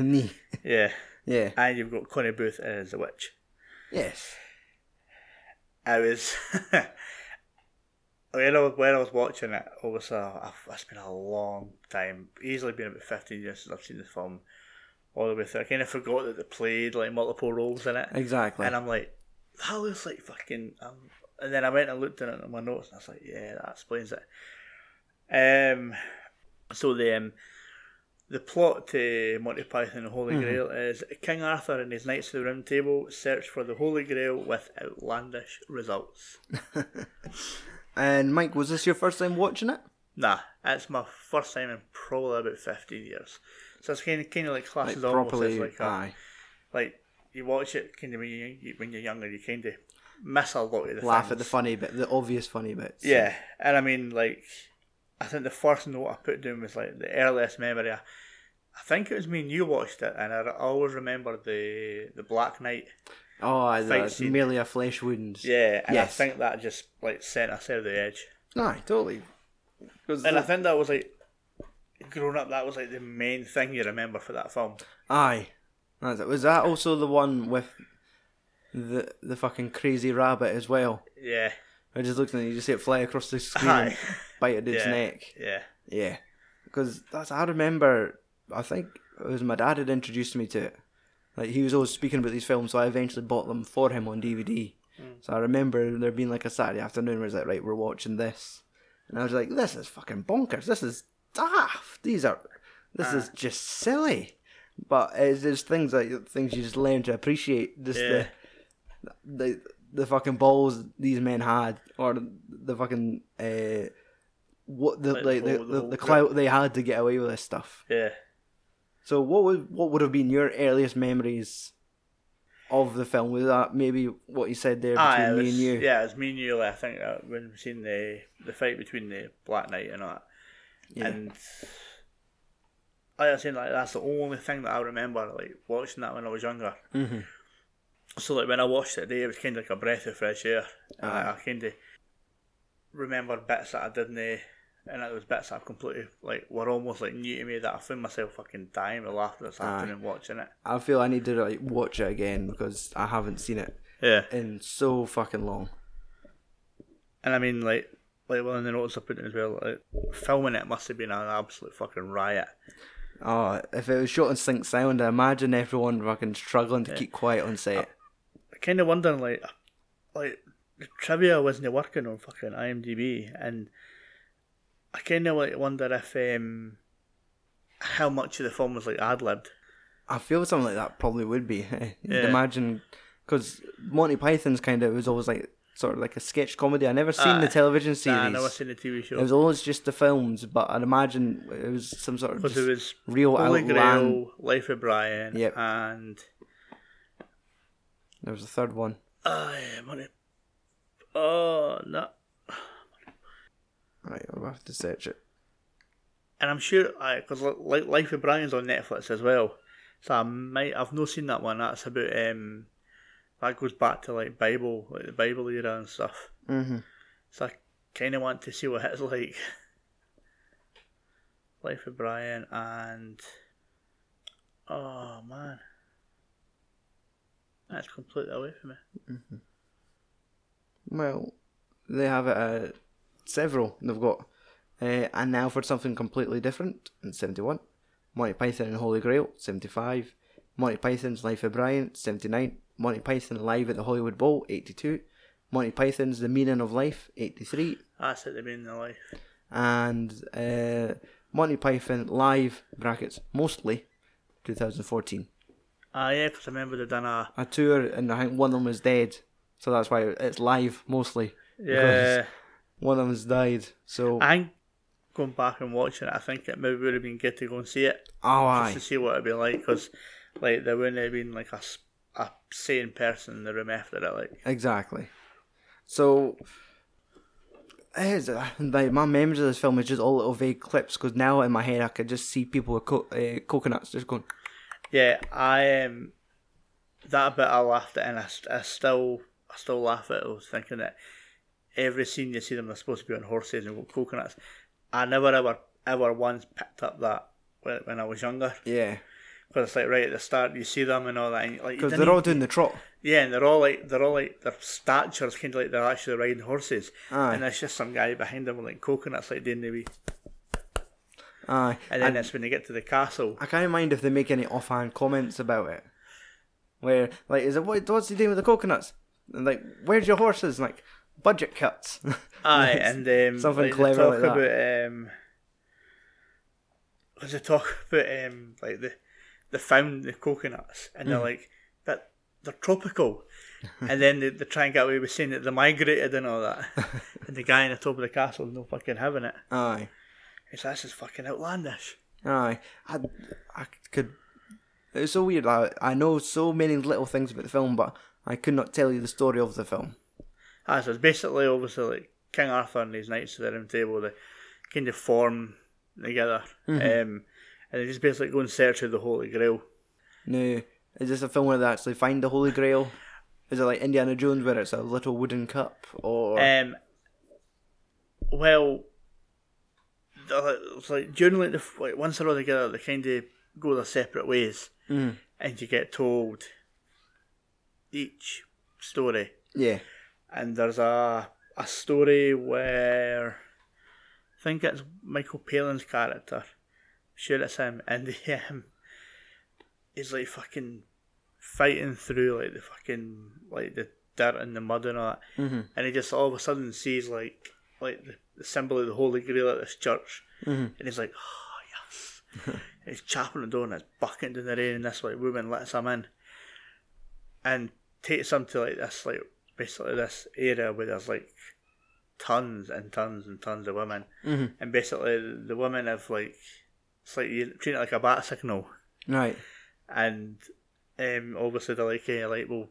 Me. Yeah. Yeah. And you've got Connie Booth as the witch. Yes. I was when I was when I was watching it, obviously I've, it's been a long time, easily been about fifteen years since I've seen the film all the way through. I kind of forgot that they played like multiple roles in it, Exactly. and I'm like, that looks like fucking. Um, and then I went and looked at it in my notes, and I was like, yeah, that explains it. Um, so the um, the plot to Monty Python and the Holy Grail is King Arthur and his Knights of the Round Table search for the Holy Grail with outlandish results. And Mike, was this your first time watching it? Nah, it's my first time in probably about fifteen years. So it's kind of kind of like Like classes almost properly? as like a, aye. like you watch it kind of when you when you're younger, you kind of miss a lot of the Laugh things. at the funny bit, the obvious funny bits. Yeah, and I mean like I think the first note I put down was like the earliest memory. I, I think it was me and you watched it, and I, I always remember the the Black Knight. Oh, aye, Fight that's scene. merely a flesh wound. Yeah, and Yes. I think that just like sent us over the edge. Aye, totally. And I think that was like growing up. That was like the main thing you remember for that film. Aye. That's it. Was that also the one with the the fucking crazy rabbit as well? Yeah, I just looked at it, you just see it fly across the screen Aye. and bite at its Yeah. neck. yeah. Yeah. Because that's I remember I think it was my dad had introduced me to it. Like he was always speaking about these films, so I eventually bought them for him on DVD. So I remember there being like a Saturday afternoon where it's like, right, we're watching this, and I was like, this is fucking bonkers. This is daft. These are, this is just silly. But it's just things like things you just learn to appreciate. Just Yeah. the, the the fucking balls these men had, or the fucking uh, what the Like like, the the, the the, whole the grip. clout they had to get away with this stuff. Yeah. So what would what would have been your earliest memories of the film? Was that maybe what you said there between Ah, it me was, and you? Yeah, it was me and you. I think uh, when we seen the the fight between the Black Knight and all that, Yeah. and like I was saying, like that's the only thing that I remember, like watching that when I was younger. Mhm. So like when I watched it today, it was kind of like a breath of fresh air. And I, I kind of remember bits that I didn't, uh, and it was bits that I completely like were almost like new to me that I found myself fucking dying with laughter this afternoon watching it. I feel I need to like watch it again because I haven't seen it Yeah, in so fucking long. and I mean like. Like one of the notes I put in as well, like, filming it must have been an absolute fucking riot. Oh, if it was shot in sync sound, I imagine everyone fucking struggling to keep quiet on set. I kind of wondering like, like the trivia wasn't working on fucking IMDb, and I kind of like wonder if um, how much of the film was like ad libbed. I feel something like that probably would be. Yeah. imagine because Monty Python's kind of was always like sort of like a sketch comedy. I never seen the television series. Nah, I never seen the TV show. It was always just the films, but I'd imagine it was some sort of because just it was real Holy outland. Grail, Life of Brian, Yep. and There was a third one. uh, yeah, money. Oh no. Right, I'll have to search it. And I'm sure, I because like Life of Brian's on Netflix as well, so I might I've not seen that one. That's about um, that goes back to like Bible, like the Bible era and stuff. Mm-hmm. So I kind of want to see what it's like. Life of Brian and oh man, that's completely away from me. Well, they have it at several. They've got uh, and now for something completely different in seventy one. Monty Python and Holy Grail seventy five. Monty Python's Life of Brian seventy nine. Monty Python live at the Hollywood Bowl eighty two. Monty Python's The Meaning of Life eighty three. That's it. The meaning of life. and uh, Monty Python live brackets mostly 2014 Ah yeah, because I remember they've done a a tour and I think one of them is dead so that's why it's live mostly yeah. One of them's died so I'm going back and watching it, I think it maybe would have been good to go and see it oh just aye to see what it'd be like because like there wouldn't have been like a a sane person in the room after it. Like exactly so it's, uh, like my memories of this film is just all little vague clips because now in my head I could just see people with co- uh, coconuts just going yeah, I um that bit I laughed at and I, I still I still laugh at. it. I was thinking that every scene you see them they're supposed to be on horses and got coconuts. I never ever ever once picked up that when, when I was younger yeah because it's like right at the start you see them and all that and, like because they're all doing the trot Yeah, and they're all like they're all like their stature's kind of like they're actually riding horses, Aye. and there's just some guy behind them with like coconuts like doing the wee. aye And then it's when they get to the castle. I can't mind if they make any offhand comments about it. Where like is it what what's he doing with the coconuts? And like, where's your horses? And, like budget cuts. Aye, and um, Something like, clever talk like that. about um, because they talk about um like the they found the coconuts and Mm. they're like but they're tropical, and then they, they try and get away with saying that they migrated and all that, and the guy in the top of the castle no fucking having it. aye, It's this is fucking outlandish. aye. I, I could. It's so weird. I I know so many little things about the film, but I could not tell you the story of the film. Ah, so it's basically obviously like King Arthur and his knights of the round table, they kind of form together. Um, and they just basically go in search of the Holy Grail. No, is this a film where they actually find the Holy Grail? Is it like Indiana Jones, where it's a little wooden cup, or Um, well, it's like during like the like once they're all together, they kind of go their separate ways, Mm. and you get told each story. yeah, and there's a a story where I think it's Michael Palin's character. Sure, it's him, and he, um, he's like fucking fighting through like the fucking like the dirt and the mud and all that, Mm-hmm. and he just all of a sudden sees like like the, the symbol of the Holy Grail at this church, Mhm. and he's like, oh yes, and he's chapping the door and it's bucketing in the rain, and this like woman lets him in, and takes him to like this like basically this area where there's like tons and tons and tons of women, Mhm. and basically the, women have like it's like you treat it like a bat signal, Right. and um, obviously they're like, eh, like well,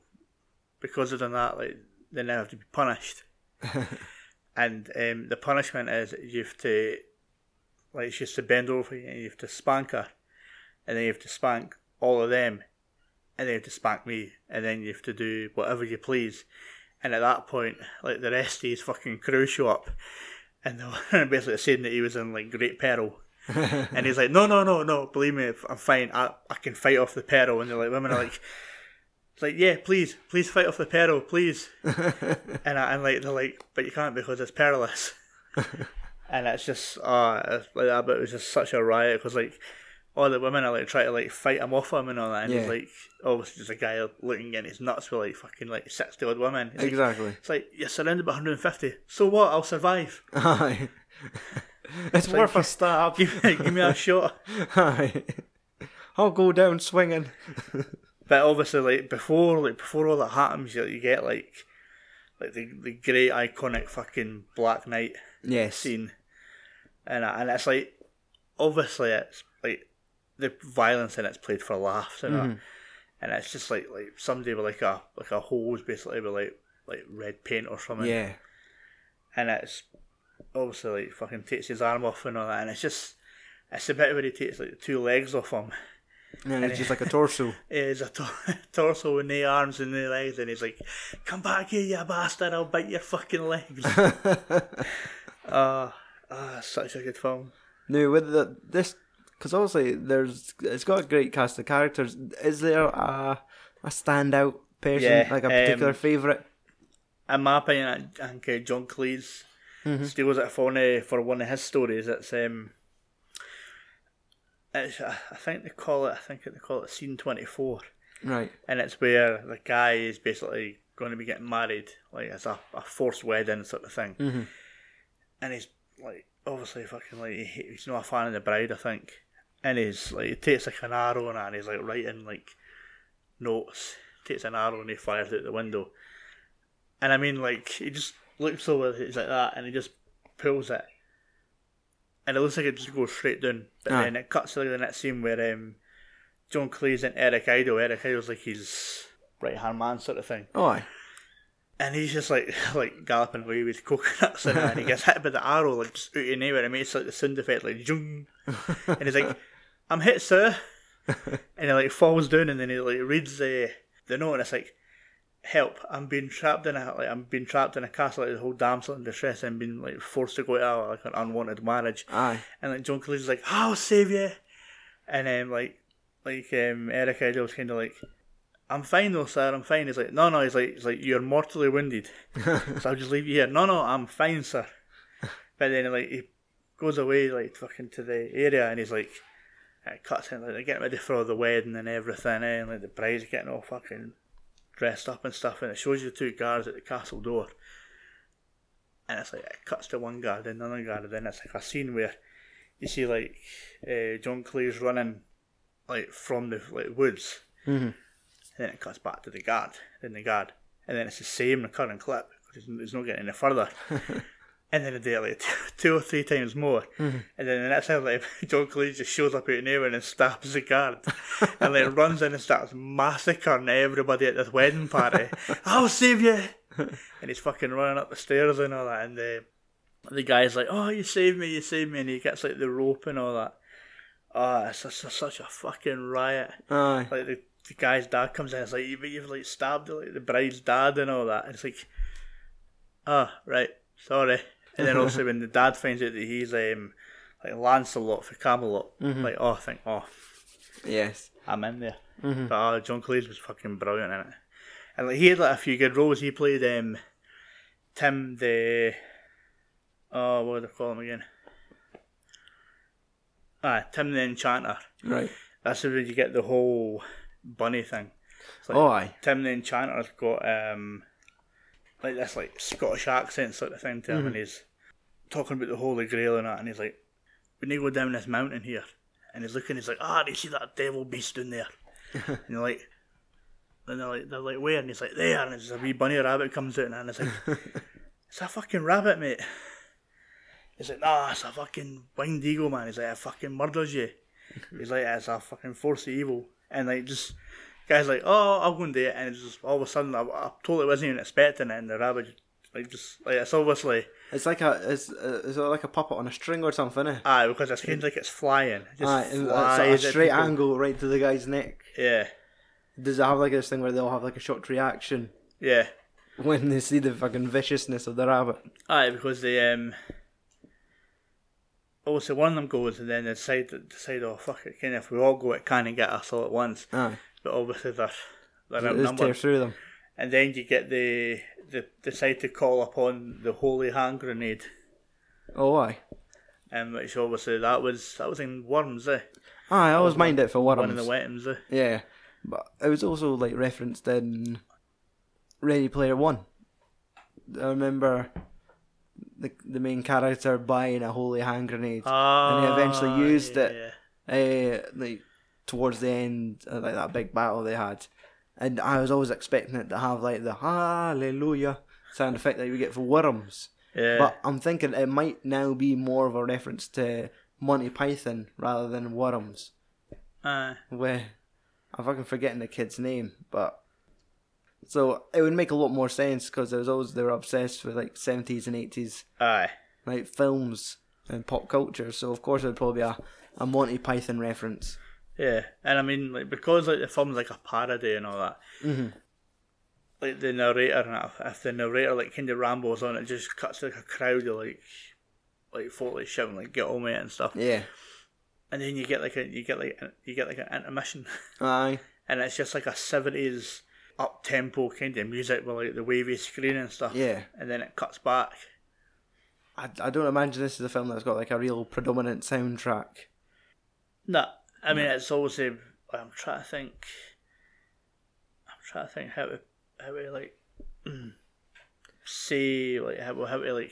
because of that, like they now have to be punished, and um, the punishment is you have to like she has to bend over you and you have to spank her, and then you have to spank all of them, and then you have to spank me, and then you have to do whatever you please, and at that point, like the rest of his fucking crew show up, and they're basically saying that he was in like great peril. and he's like, no, no, no, no. Believe me, I'm fine. I, I can fight off the peril. And they're like, women are like, it's like, yeah, please, please fight off the peril, please. and I, and like they're like, but you can't because it's perilous. and it's just, uh, like that. But it was just such a riot because like all the women are like trying to like fight him off him and all that. And Yeah. he's like, obviously just a guy looking in his nuts with like fucking like sixty odd women. Like- exactly. it's like you're surrounded by 150. So what? I'll survive. Aye. it's worth a stab. Give, give me a shot. Aye. I'll go down swinging. But obviously, like before, like before all that happens, you, you get like, like the the great iconic fucking Black Knight Yes. scene, and uh, and it's like, obviously it's like the violence in it's played for laughs, and Mhm. and it's just like like somebody with like a like a hose basically with like like red paint or something, Yeah. and it's obviously like fucking takes his arm off and all that, and it's just it's a bit where he takes like two legs off him. And it's just like a torso. Is a tor- torso with no arms and no legs, and he's like, "Come back here, you bastard! I'll bite your fucking legs." Ah, ah, such a good film. no, with the this, because obviously there's it's got a great cast of characters. Is there a a standout person, Yeah, like a particular um, favorite? In my opinion, I think uh, John Cleese steals it for, one, for one of his stories. It's um, it's I I think they call it. I think they call it scene twenty four. Right. and it's where the guy is basically going to be getting married, like as a, a forced wedding sort of thing, Mhm. and he's like obviously fucking like he, he's not a fan of the bride, I think, and he's like he takes like an arrow and he's like writing like notes, takes an arrow and he fires it out the window, and I mean like he just looks over, he's like that, and he just pulls it. And it looks like it just goes straight down, but Aye. then it cuts to the next scene where um, John Cleese and Eric Idle. Eric Idle's like his right hand man sort of thing, Oh, aye. and he's just like like galloping away with coconuts and, and he gets hit by the arrow like just out of nowhere. It makes like the sound effect like jung, and he's like, "I'm hit, sir," and he like falls down and then he like reads the the note and it's like. Help! I'm being trapped in a like I'm being trapped in a castle like the whole damsel in distress and being like forced to go out like an unwanted marriage. Aye. And like John Cleese's like, I'll save you. And then like like um Eric Idle's kind of like, I'm fine though, sir. I'm fine. He's like, no, no. He's like, he's like, you're mortally wounded, so I'll just leave you here. No, no, I'm fine, sir. But then like he goes away like fucking to the area, and he's like, it cuts in like they're getting ready for the wedding and everything, eh? and like the bride's getting all fucking dressed up and stuff, and it shows you the two guards at the castle door. And it's like it cuts to one guard and another guard, and then it's like a scene where you see like uh, John Cleese running like from the like woods, Mhm. and then it cuts back to the guard, then the guard, and then it's the same recurring clip because it's not getting any further. and then do it like two or three times more, mm-hmm. and then the next time like John Cleese just shows up out of nowhere and stabs the guard, and then runs in and starts massacring everybody at this wedding party. I'll save you, and he's fucking running up the stairs and all that, and the the guy's like, "Oh, you saved me, you saved me," and he gets like the rope and all that. Oh, it's such, such a fucking riot. Aye. Like the, the guy's dad comes in, and it's like you, you've like stabbed like the bride's dad and all that. And it's like, oh right, sorry. And then also when the dad finds out that he's um like Lancelot for Camelot, like oh, I think oh, Yes. I'm in there. But oh, John Cleese was fucking brilliant in it, and like he had like a few good roles. He played um Tim the oh what do they call him again? Ah, Tim the Enchanter. Right. That's where you get the whole bunny thing. Like Oh, aye. Tim the Enchanter's got um like this like Scottish accent sort of thing to him, and he's talking about the Holy Grail and that, and he's like, "We need to go down this mountain here," and he's looking, he's like, "Ah, do you see that devil beast down there?" and you're like. And they're like, they're like, where? And he's like, there. And there's a wee bunny rabbit comes out, and it's like, it's a fucking rabbit, mate. He's like, nah, it's a fucking winged eagle, man. He's like, it fucking murders you. He's like, it's a fucking force of evil. And like, just, guy's like, oh, I'll go and do it. And it's just, all of a sudden, I, I totally wasn't even expecting it. And the rabbit, just, like, just, like, it's obviously, It's like a it's, uh, it's like a puppet on a string or something, eh? aye, because it seems like it's flying. It just Aye, and it's a straight angle right to the guy's neck. Yeah, Does it have like this thing where they'll have like a shocked reaction yeah. when they see the fucking viciousness of the rabbit? Aye, because they, um, obviously one of them goes and then they decide, decide oh, fuck it, can if we all go, it can't get us all at once. Aye, But obviously they're, they're outnumbered. tears through them. And then you get the, the decide to call upon the holy hand grenade, Oh, aye. um, which obviously that was that was in Worms, eh? Aye, I always mind it for Worms. One of the Wettums, eh? Yeah, but it was also like referenced in Ready Player One. I remember the the main character buying a holy hand grenade, and he eventually Ah, used yeah, it. yeah. uh, like towards the end, like that big battle they had, and I was always expecting it to have like the Hallelujah sound effect that you get for Worms. Yeah. But I'm thinking it might now be more of a reference to Monty Python rather than Worms. Aye. Where I'm fucking forgetting the kid's name, but so it would make a lot more sense because there was always they were obsessed with like 70s and 80s Aye. like films and pop culture. So of course it would probably be a, a Monty Python reference. Yeah, and I mean, like because like the film's like a parody and all that. Mhm. Like the narrator, and if the narrator like kind of rambles on, it just cuts like a crowd of like, like folk like shouting like "get on mate" and stuff, Yeah. and then you get like a you get like a, you get like an intermission, Aye. and it's just like a seventies up tempo kind of music with like the wavy screen and stuff. Yeah. and then it cuts back. I, I don't imagine this is a film that's got like a real predominant soundtrack. No, I mean it's obviously. I'm trying to think. I'm trying to think how to how to like say like how how to like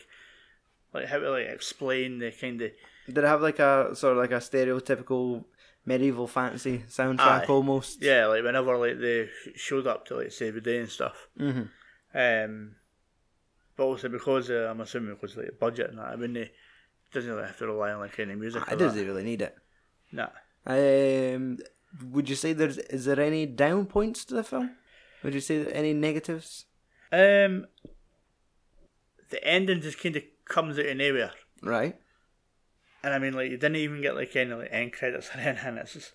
like how to like explain the kind of Did it have like a sort of like a stereotypical medieval fantasy soundtrack Aye. almost? yeah like whenever like they showed up to like save the day and stuff. Mhm. Um, but also because uh, I'm assuming because like budget and that, I mean they doesn't really have to rely on like any music. I or doesn't really need it. Nah. Um, would you say there's is there any down points to the film? Would you say any negatives? Um, the ending just kind of comes out of nowhere. Right. And I mean, like, you didn't even get like any like end credits or anything. It's just,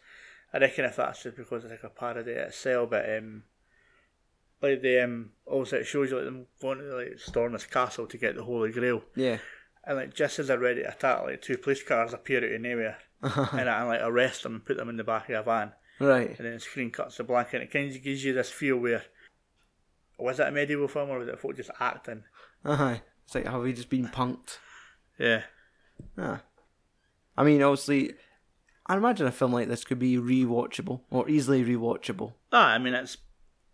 I reckon if that's just because it's like a parody itself, but um, like the um, also it shows you like them going to like storm this castle to get the Holy Grail, Yeah. and like just as they're ready to attack, like two police cars appear out of nowhere, and, and like arrest them and put them in the back of a van, Right. and then the screen cuts to black, and it kind of gives you this feel where. Was it a medieval film or was it folk just acting? Uh-huh. It's like have we just been punked? Yeah. Ah. I mean, obviously, I imagine a film like this could be rewatchable or easily rewatchable. Ah, I mean it's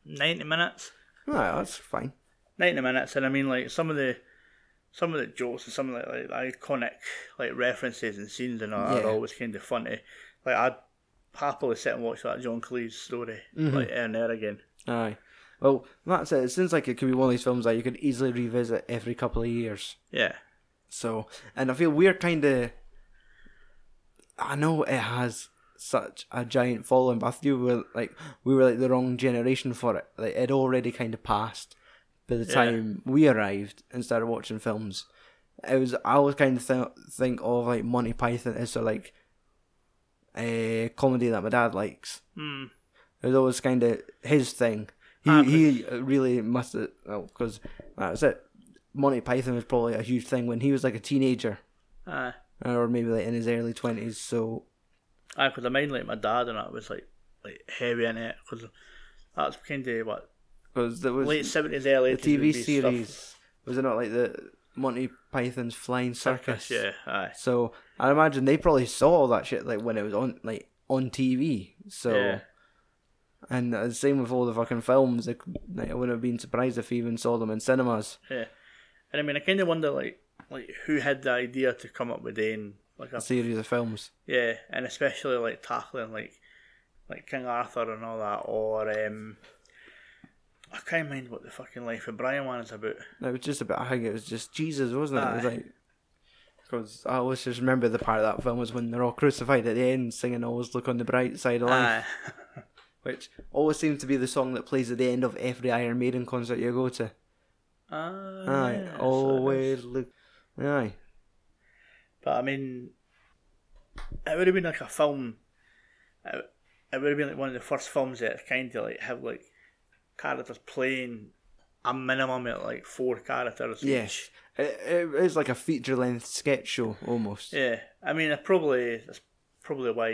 ninety minutes. Ah, that's fine. 90 minutes and I mean like some of the some of the jokes and some of the like iconic like references and scenes and all Yeah. are always kind of funny. Like I'd happily sit and watch that John Cleese story mm-hmm. like and there again. Aye. Well, that's it. It seems like it could be one of these films that you could easily revisit every couple of years. Yeah. So, and I feel we're kind of. I know it has such a giant following, but I feel we were like we were like the wrong generation for it. Like it already kind of passed by the Yeah. time we arrived and started watching films. It was I always kind of th- think of like Monty Python as sort of like a comedy that my dad likes. Hmm. It was always kind of his thing. He Ah, he really must have well because that was it. Monty Python was probably a huge thing when he was like a teenager Aye. or maybe like in his early twenties. So Aye, because I mind like my dad and I was like like heavy in it because that's kind of what because there was late seventies, early the 80s would TV series. stuff- Was it not like the Monty Python's Flying Circus? Yeah, aye. So I imagine they probably saw all that shit like when it was on like on TV. So Yeah. And the same with all the fucking films. Like, I wouldn't have been surprised if I even saw them in cinemas. Yeah, and I mean, I kind of wonder like like who had the idea to come up with doing like A a series of films. yeah, and especially like tackling like like King Arthur and all that, or um, I can't mind what the fucking life of Brian one is about. It was just about. I think it was just Jesus, wasn't it? It was like. Because I always just remember the part of that film was when they're all crucified at the end, singing "Always Look on the Bright Side of Life," Aye. which always seems to be the song that plays at the end of every Iron Maiden concert you go to. Ah, Aye, yeah, so it is. always look. Aye, But I mean, it would have been like a film. It, it would have been like one of the first films that kind of like have like characters playing a minimum of like four characters yes, each. it, it is like a feature-length sketch show almost. Yeah, I mean, it probably that's probably why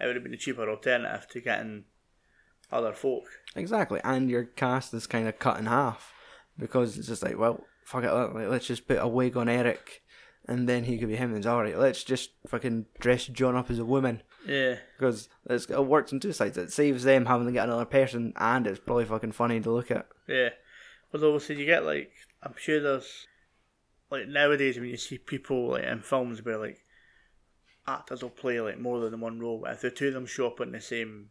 it would have been a cheaper alternative to getting other folk. Exactly, and your cast is kind of cut in half because it's just like, well, fuck it, let- let's just put a wig on Eric, and then he could be him. And all right. Let's just fucking dress John up as a woman Yeah, because it's, it works on two sides. It saves them having to get another person, and it's probably fucking funny to look at. yeah. Although obviously you get like, I'm sure there's like nowadays when you see people like in films where like actors will play like more than one role. If the two of them show up on the same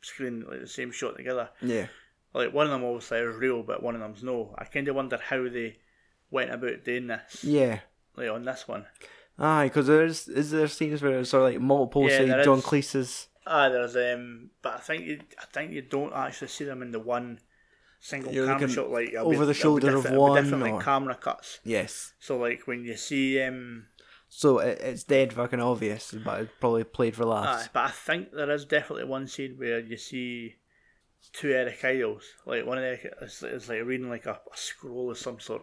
screen, like the same shot together, Yeah, like one of them obviously is real, but one of them's no. I kind of wonder how they went about doing this, yeah. Like on this one. Aye, because there's is there scenes where it's sort of like multiple Yeah, say John is. Cleese's. Ah, there's um, but I think you, I think you don't actually see them in the one single You're camera shot. Like over the shoulder of be one different, like camera cuts. Yes, So like when you see um, so it, it's dead fucking obvious, but it's probably played for laughs. aye, but I think there is definitely one scene where you see two Eric Idles. Like one of the is, is like reading like a, a scroll of some sort,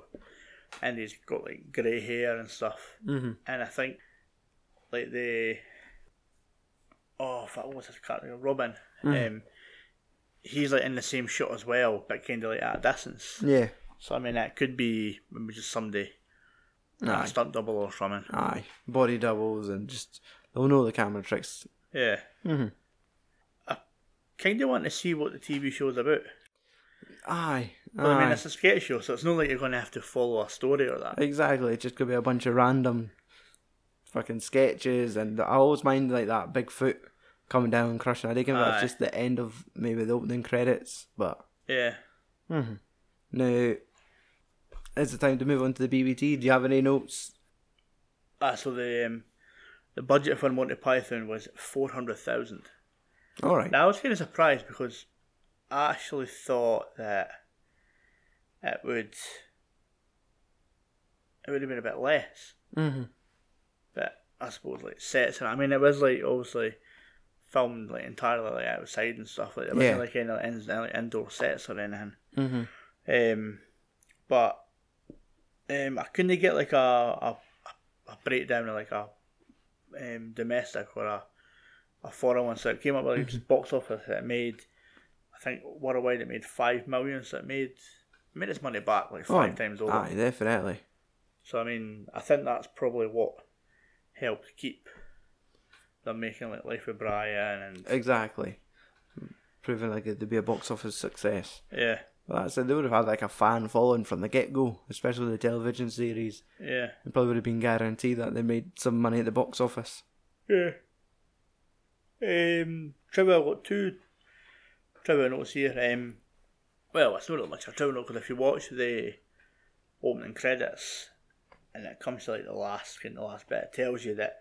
and he's got like grey hair and stuff. hmm And I think like the oh what was his character Robin. Um, he's like in the same shot as well, but kind of like at a distance. Yeah, So I mean, that could be maybe just somebody Aye. stunt double or something. aye, body doubles and just they'll know the camera tricks. Yeah. Mhm. I kind of want to see what the TV show's about. Aye, But I mean, it's a sketch show, so it's not like you're going to have to follow a story or that. Exactly, it just could be a bunch of random fucking sketches, and I always mind like that Bigfoot coming down and crushing. I think Aye. that's just the end of maybe the opening credits, but Yeah. hmm now it's the time to move on to the BBT. Do you have any notes? Ah, so the um, the budget for Monty Python was four hundred thousand. All right, Now I was kind of surprised because actually thought that it would it would have been a bit less, hmm but I suppose like sets and I mean it was like obviously filmed like entirely like outside and stuff like it wasn't like any like, in, like indoor sets or anything. hmm Um, but um, I couldn't get like a a, a breakdown of like a um, domestic or a a foreign one. So it came up with like Mm-hmm. box office that made, I think worldwide it made five million. So it made it made its money back like five times over. Oh, Aye, definitely. So I mean, I think that's probably what helped keep them making like Life of Brian and Exactly. Proving like it to be a box office success. yeah, Well, that said, they would have had like a fan following from the get go, especially the television series. yeah, It probably would have been guaranteed that they made some money at the box office. yeah. Um, Trevor got two notes here. Um, well, it's not really much of note because if you watch the opening credits and it comes to like the last, kind of the last bit, it tells you that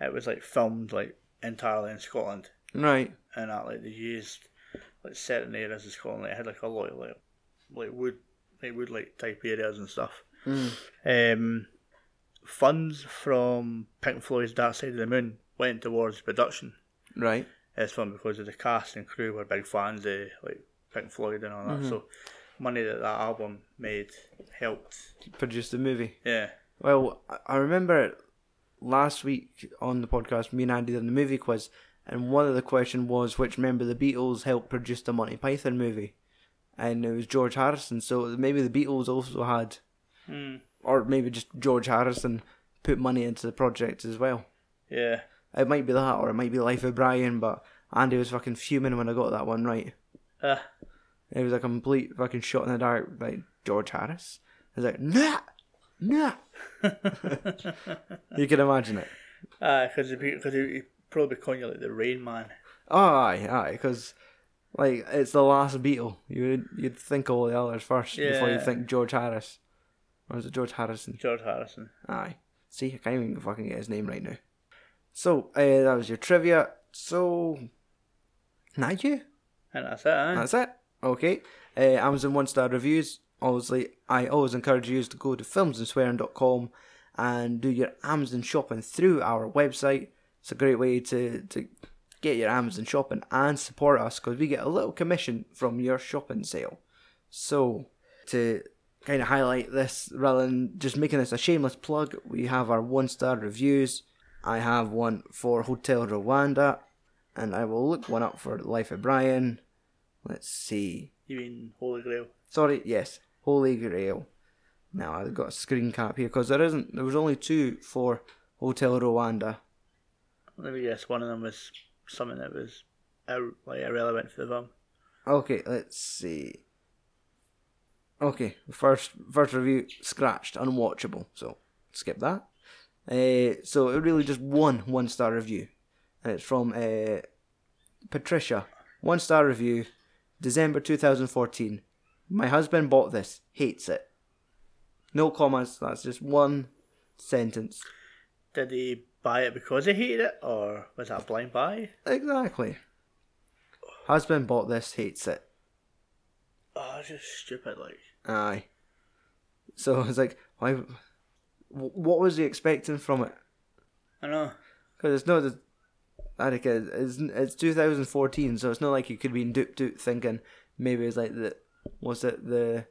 it was like filmed like entirely in Scotland. Right. and that like they used like certain areas of Scotland like had like a lot of like like wood like wood like type areas and stuff. Um funds from Pink Floyd's Dark Side of the Moon went towards production. Right. It's fun because of the cast and crew were big fans of like Pink Floyd and all that. So money that that album made helped. produce the movie. Yeah. Well, I- remember last week on the podcast, me and Andy did the movie quiz, and one of the question was which member of the Beatles helped produce the Monty Python movie, and it was George Harrison. So maybe the Beatles also had, Hmm. or maybe just George Harrison put money into the project as well. Yeah. It might be that, or it might be Life of Brian, but Andy was fucking fuming when I got that one right. Uh, It was a complete fucking shot in the dark by George Harris. I was like, nah, nah. you can imagine it. because he'd, 'cause he'd he'd probably calling you like the Rain Man. Oh, aye, aye, because like it's the last Beatle. You would you'd think all the others first before you think George Harris. Or was it George Harrison? George Harrison. Aye. See, I can't even fucking get his name right now. So, uh, that was your trivia. So, now you? And that's it, eh? That's it. Okay. Uh, Amazon one star reviews. Obviously, I always encourage you to go to filmsandswearing.com and do your Amazon shopping through our website. It's a great way to, to get your Amazon shopping and support us because we get a little commission from your shopping sale. So, to kind of highlight this rather than just making this a shameless plug, we have our one star reviews. I have one for Hotel Rwanda, and I will look one up for Life of Brian. Let's see. You mean Holy Grail? Sorry, yes, Holy Grail. Now I've got a screen cap here because there isn't. There was only two for Hotel Rwanda. Let me guess, one of them was something that was ir- like irrelevant for the film. Okay, let's see. Okay, first first review scratched, unwatchable. So skip that. Uh, so it really just one one star review, and it's from uh, Patricia. One star review, December two thousand fourteen. My husband bought this, hates it. No comments. That's just one sentence. Did he buy it because he hated it, or was that a blind buy? Exactly. Husband bought this, hates it. Oh, it's just stupid. Like, Aye. So it's like, why? Wh- What was he expecting from it? I know. Because it's not the. I think it- it's it's 2014, so it's not like you could be in duped duped thinking maybe it's like the was it the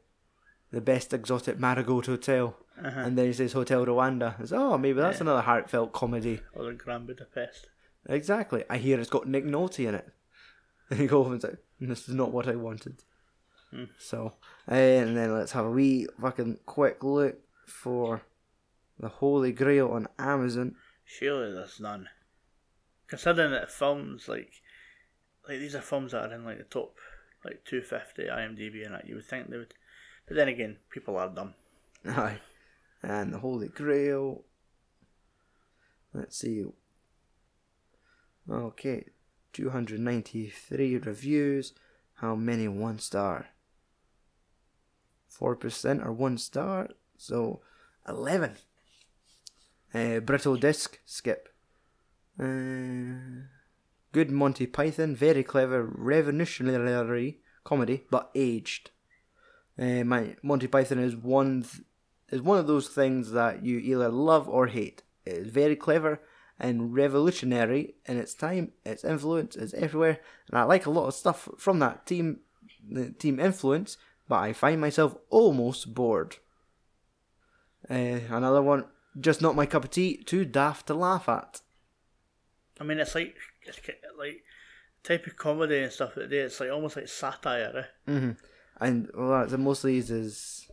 the best exotic marigold hotel, Uh-huh. and then he says Hotel Rwanda. It's oh maybe that's Yeah. another heartfelt comedy. Or the Grand Budapest. Exactly. I hear it's got Nick Nolte in it. And you go over and say, this is not what I wanted. Hmm. So, and then let's have a wee fucking quick look for the Holy Grail on Amazon. Surely there's none. Considering that films like like these are films that are in like the top like 250 IMDb and that, you would think they would. But then again, people are dumb. Aye. And the Holy Grail. Let's see. Okay. 293 reviews. How many one star? 4% are one star. So 11. Uh, brittle disc. Skip. Uh, good Monty Python. Very clever. Revolutionary comedy, but aged. Uh, my Monty Python is one th- is one of those things that you either love or hate. It is very clever and revolutionary in its time. Its influence is everywhere, and I like a lot of stuff from that team, the team influence. But I find myself almost bored. Uh, another one, just not my cup of tea. Too daft to laugh at. I mean, it's like it's like type of comedy and stuff that they it's like almost like satire. Eh? hmm And well, that's mostly is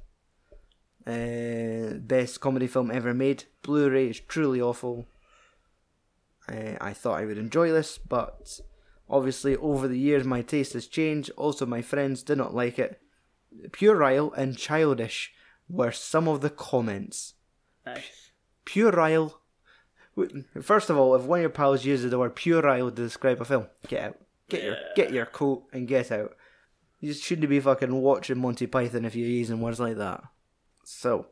uh, best comedy film ever made. Blu-ray is truly awful. Uh, I thought I would enjoy this, but obviously over the years my taste has changed. Also, my friends did not like it. Puerile and childish were some of the comments. Nice. Puerile. First of all, if one of your pals uses the word puerile to describe a film, get out. Get your get your coat and get out. You shouldn't be fucking watching Monty Python if you're using words like that. So,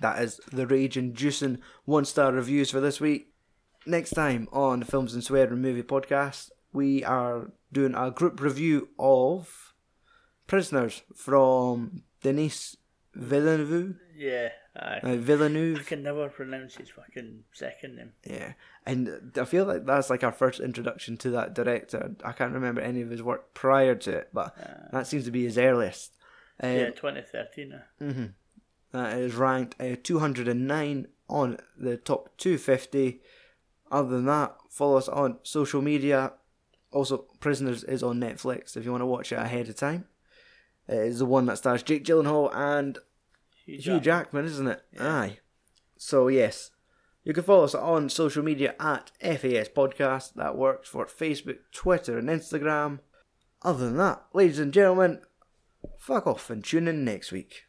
that is the rage inducing one star reviews for this week. Next time on the Films and Swearing Movie Podcast, we are doing a group review of Prisoners from Denis Villeneuve. Yeah. Uh, Villeneuve. I can never pronounce his fucking second name. Yeah, and I feel like that's like our first introduction to that director. I can't remember any of his work prior to it, but that seems to be his earliest. Um, yeah, 2013. Uh. hmm That is ranked uh, 209 on the top 250. Other than that, follow us on social media. Also, Prisoners is on Netflix if you want to watch it ahead of time. It is the one that stars Jake Gyllenhaal and Hugh Hugh Jackman. Jackman, isn't it? Aye. So yes, You can follow us on social media at FAS Podcast. That works for Facebook, Twitter, and Instagram. Other than that, ladies and gentlemen, fuck off and tune in next week.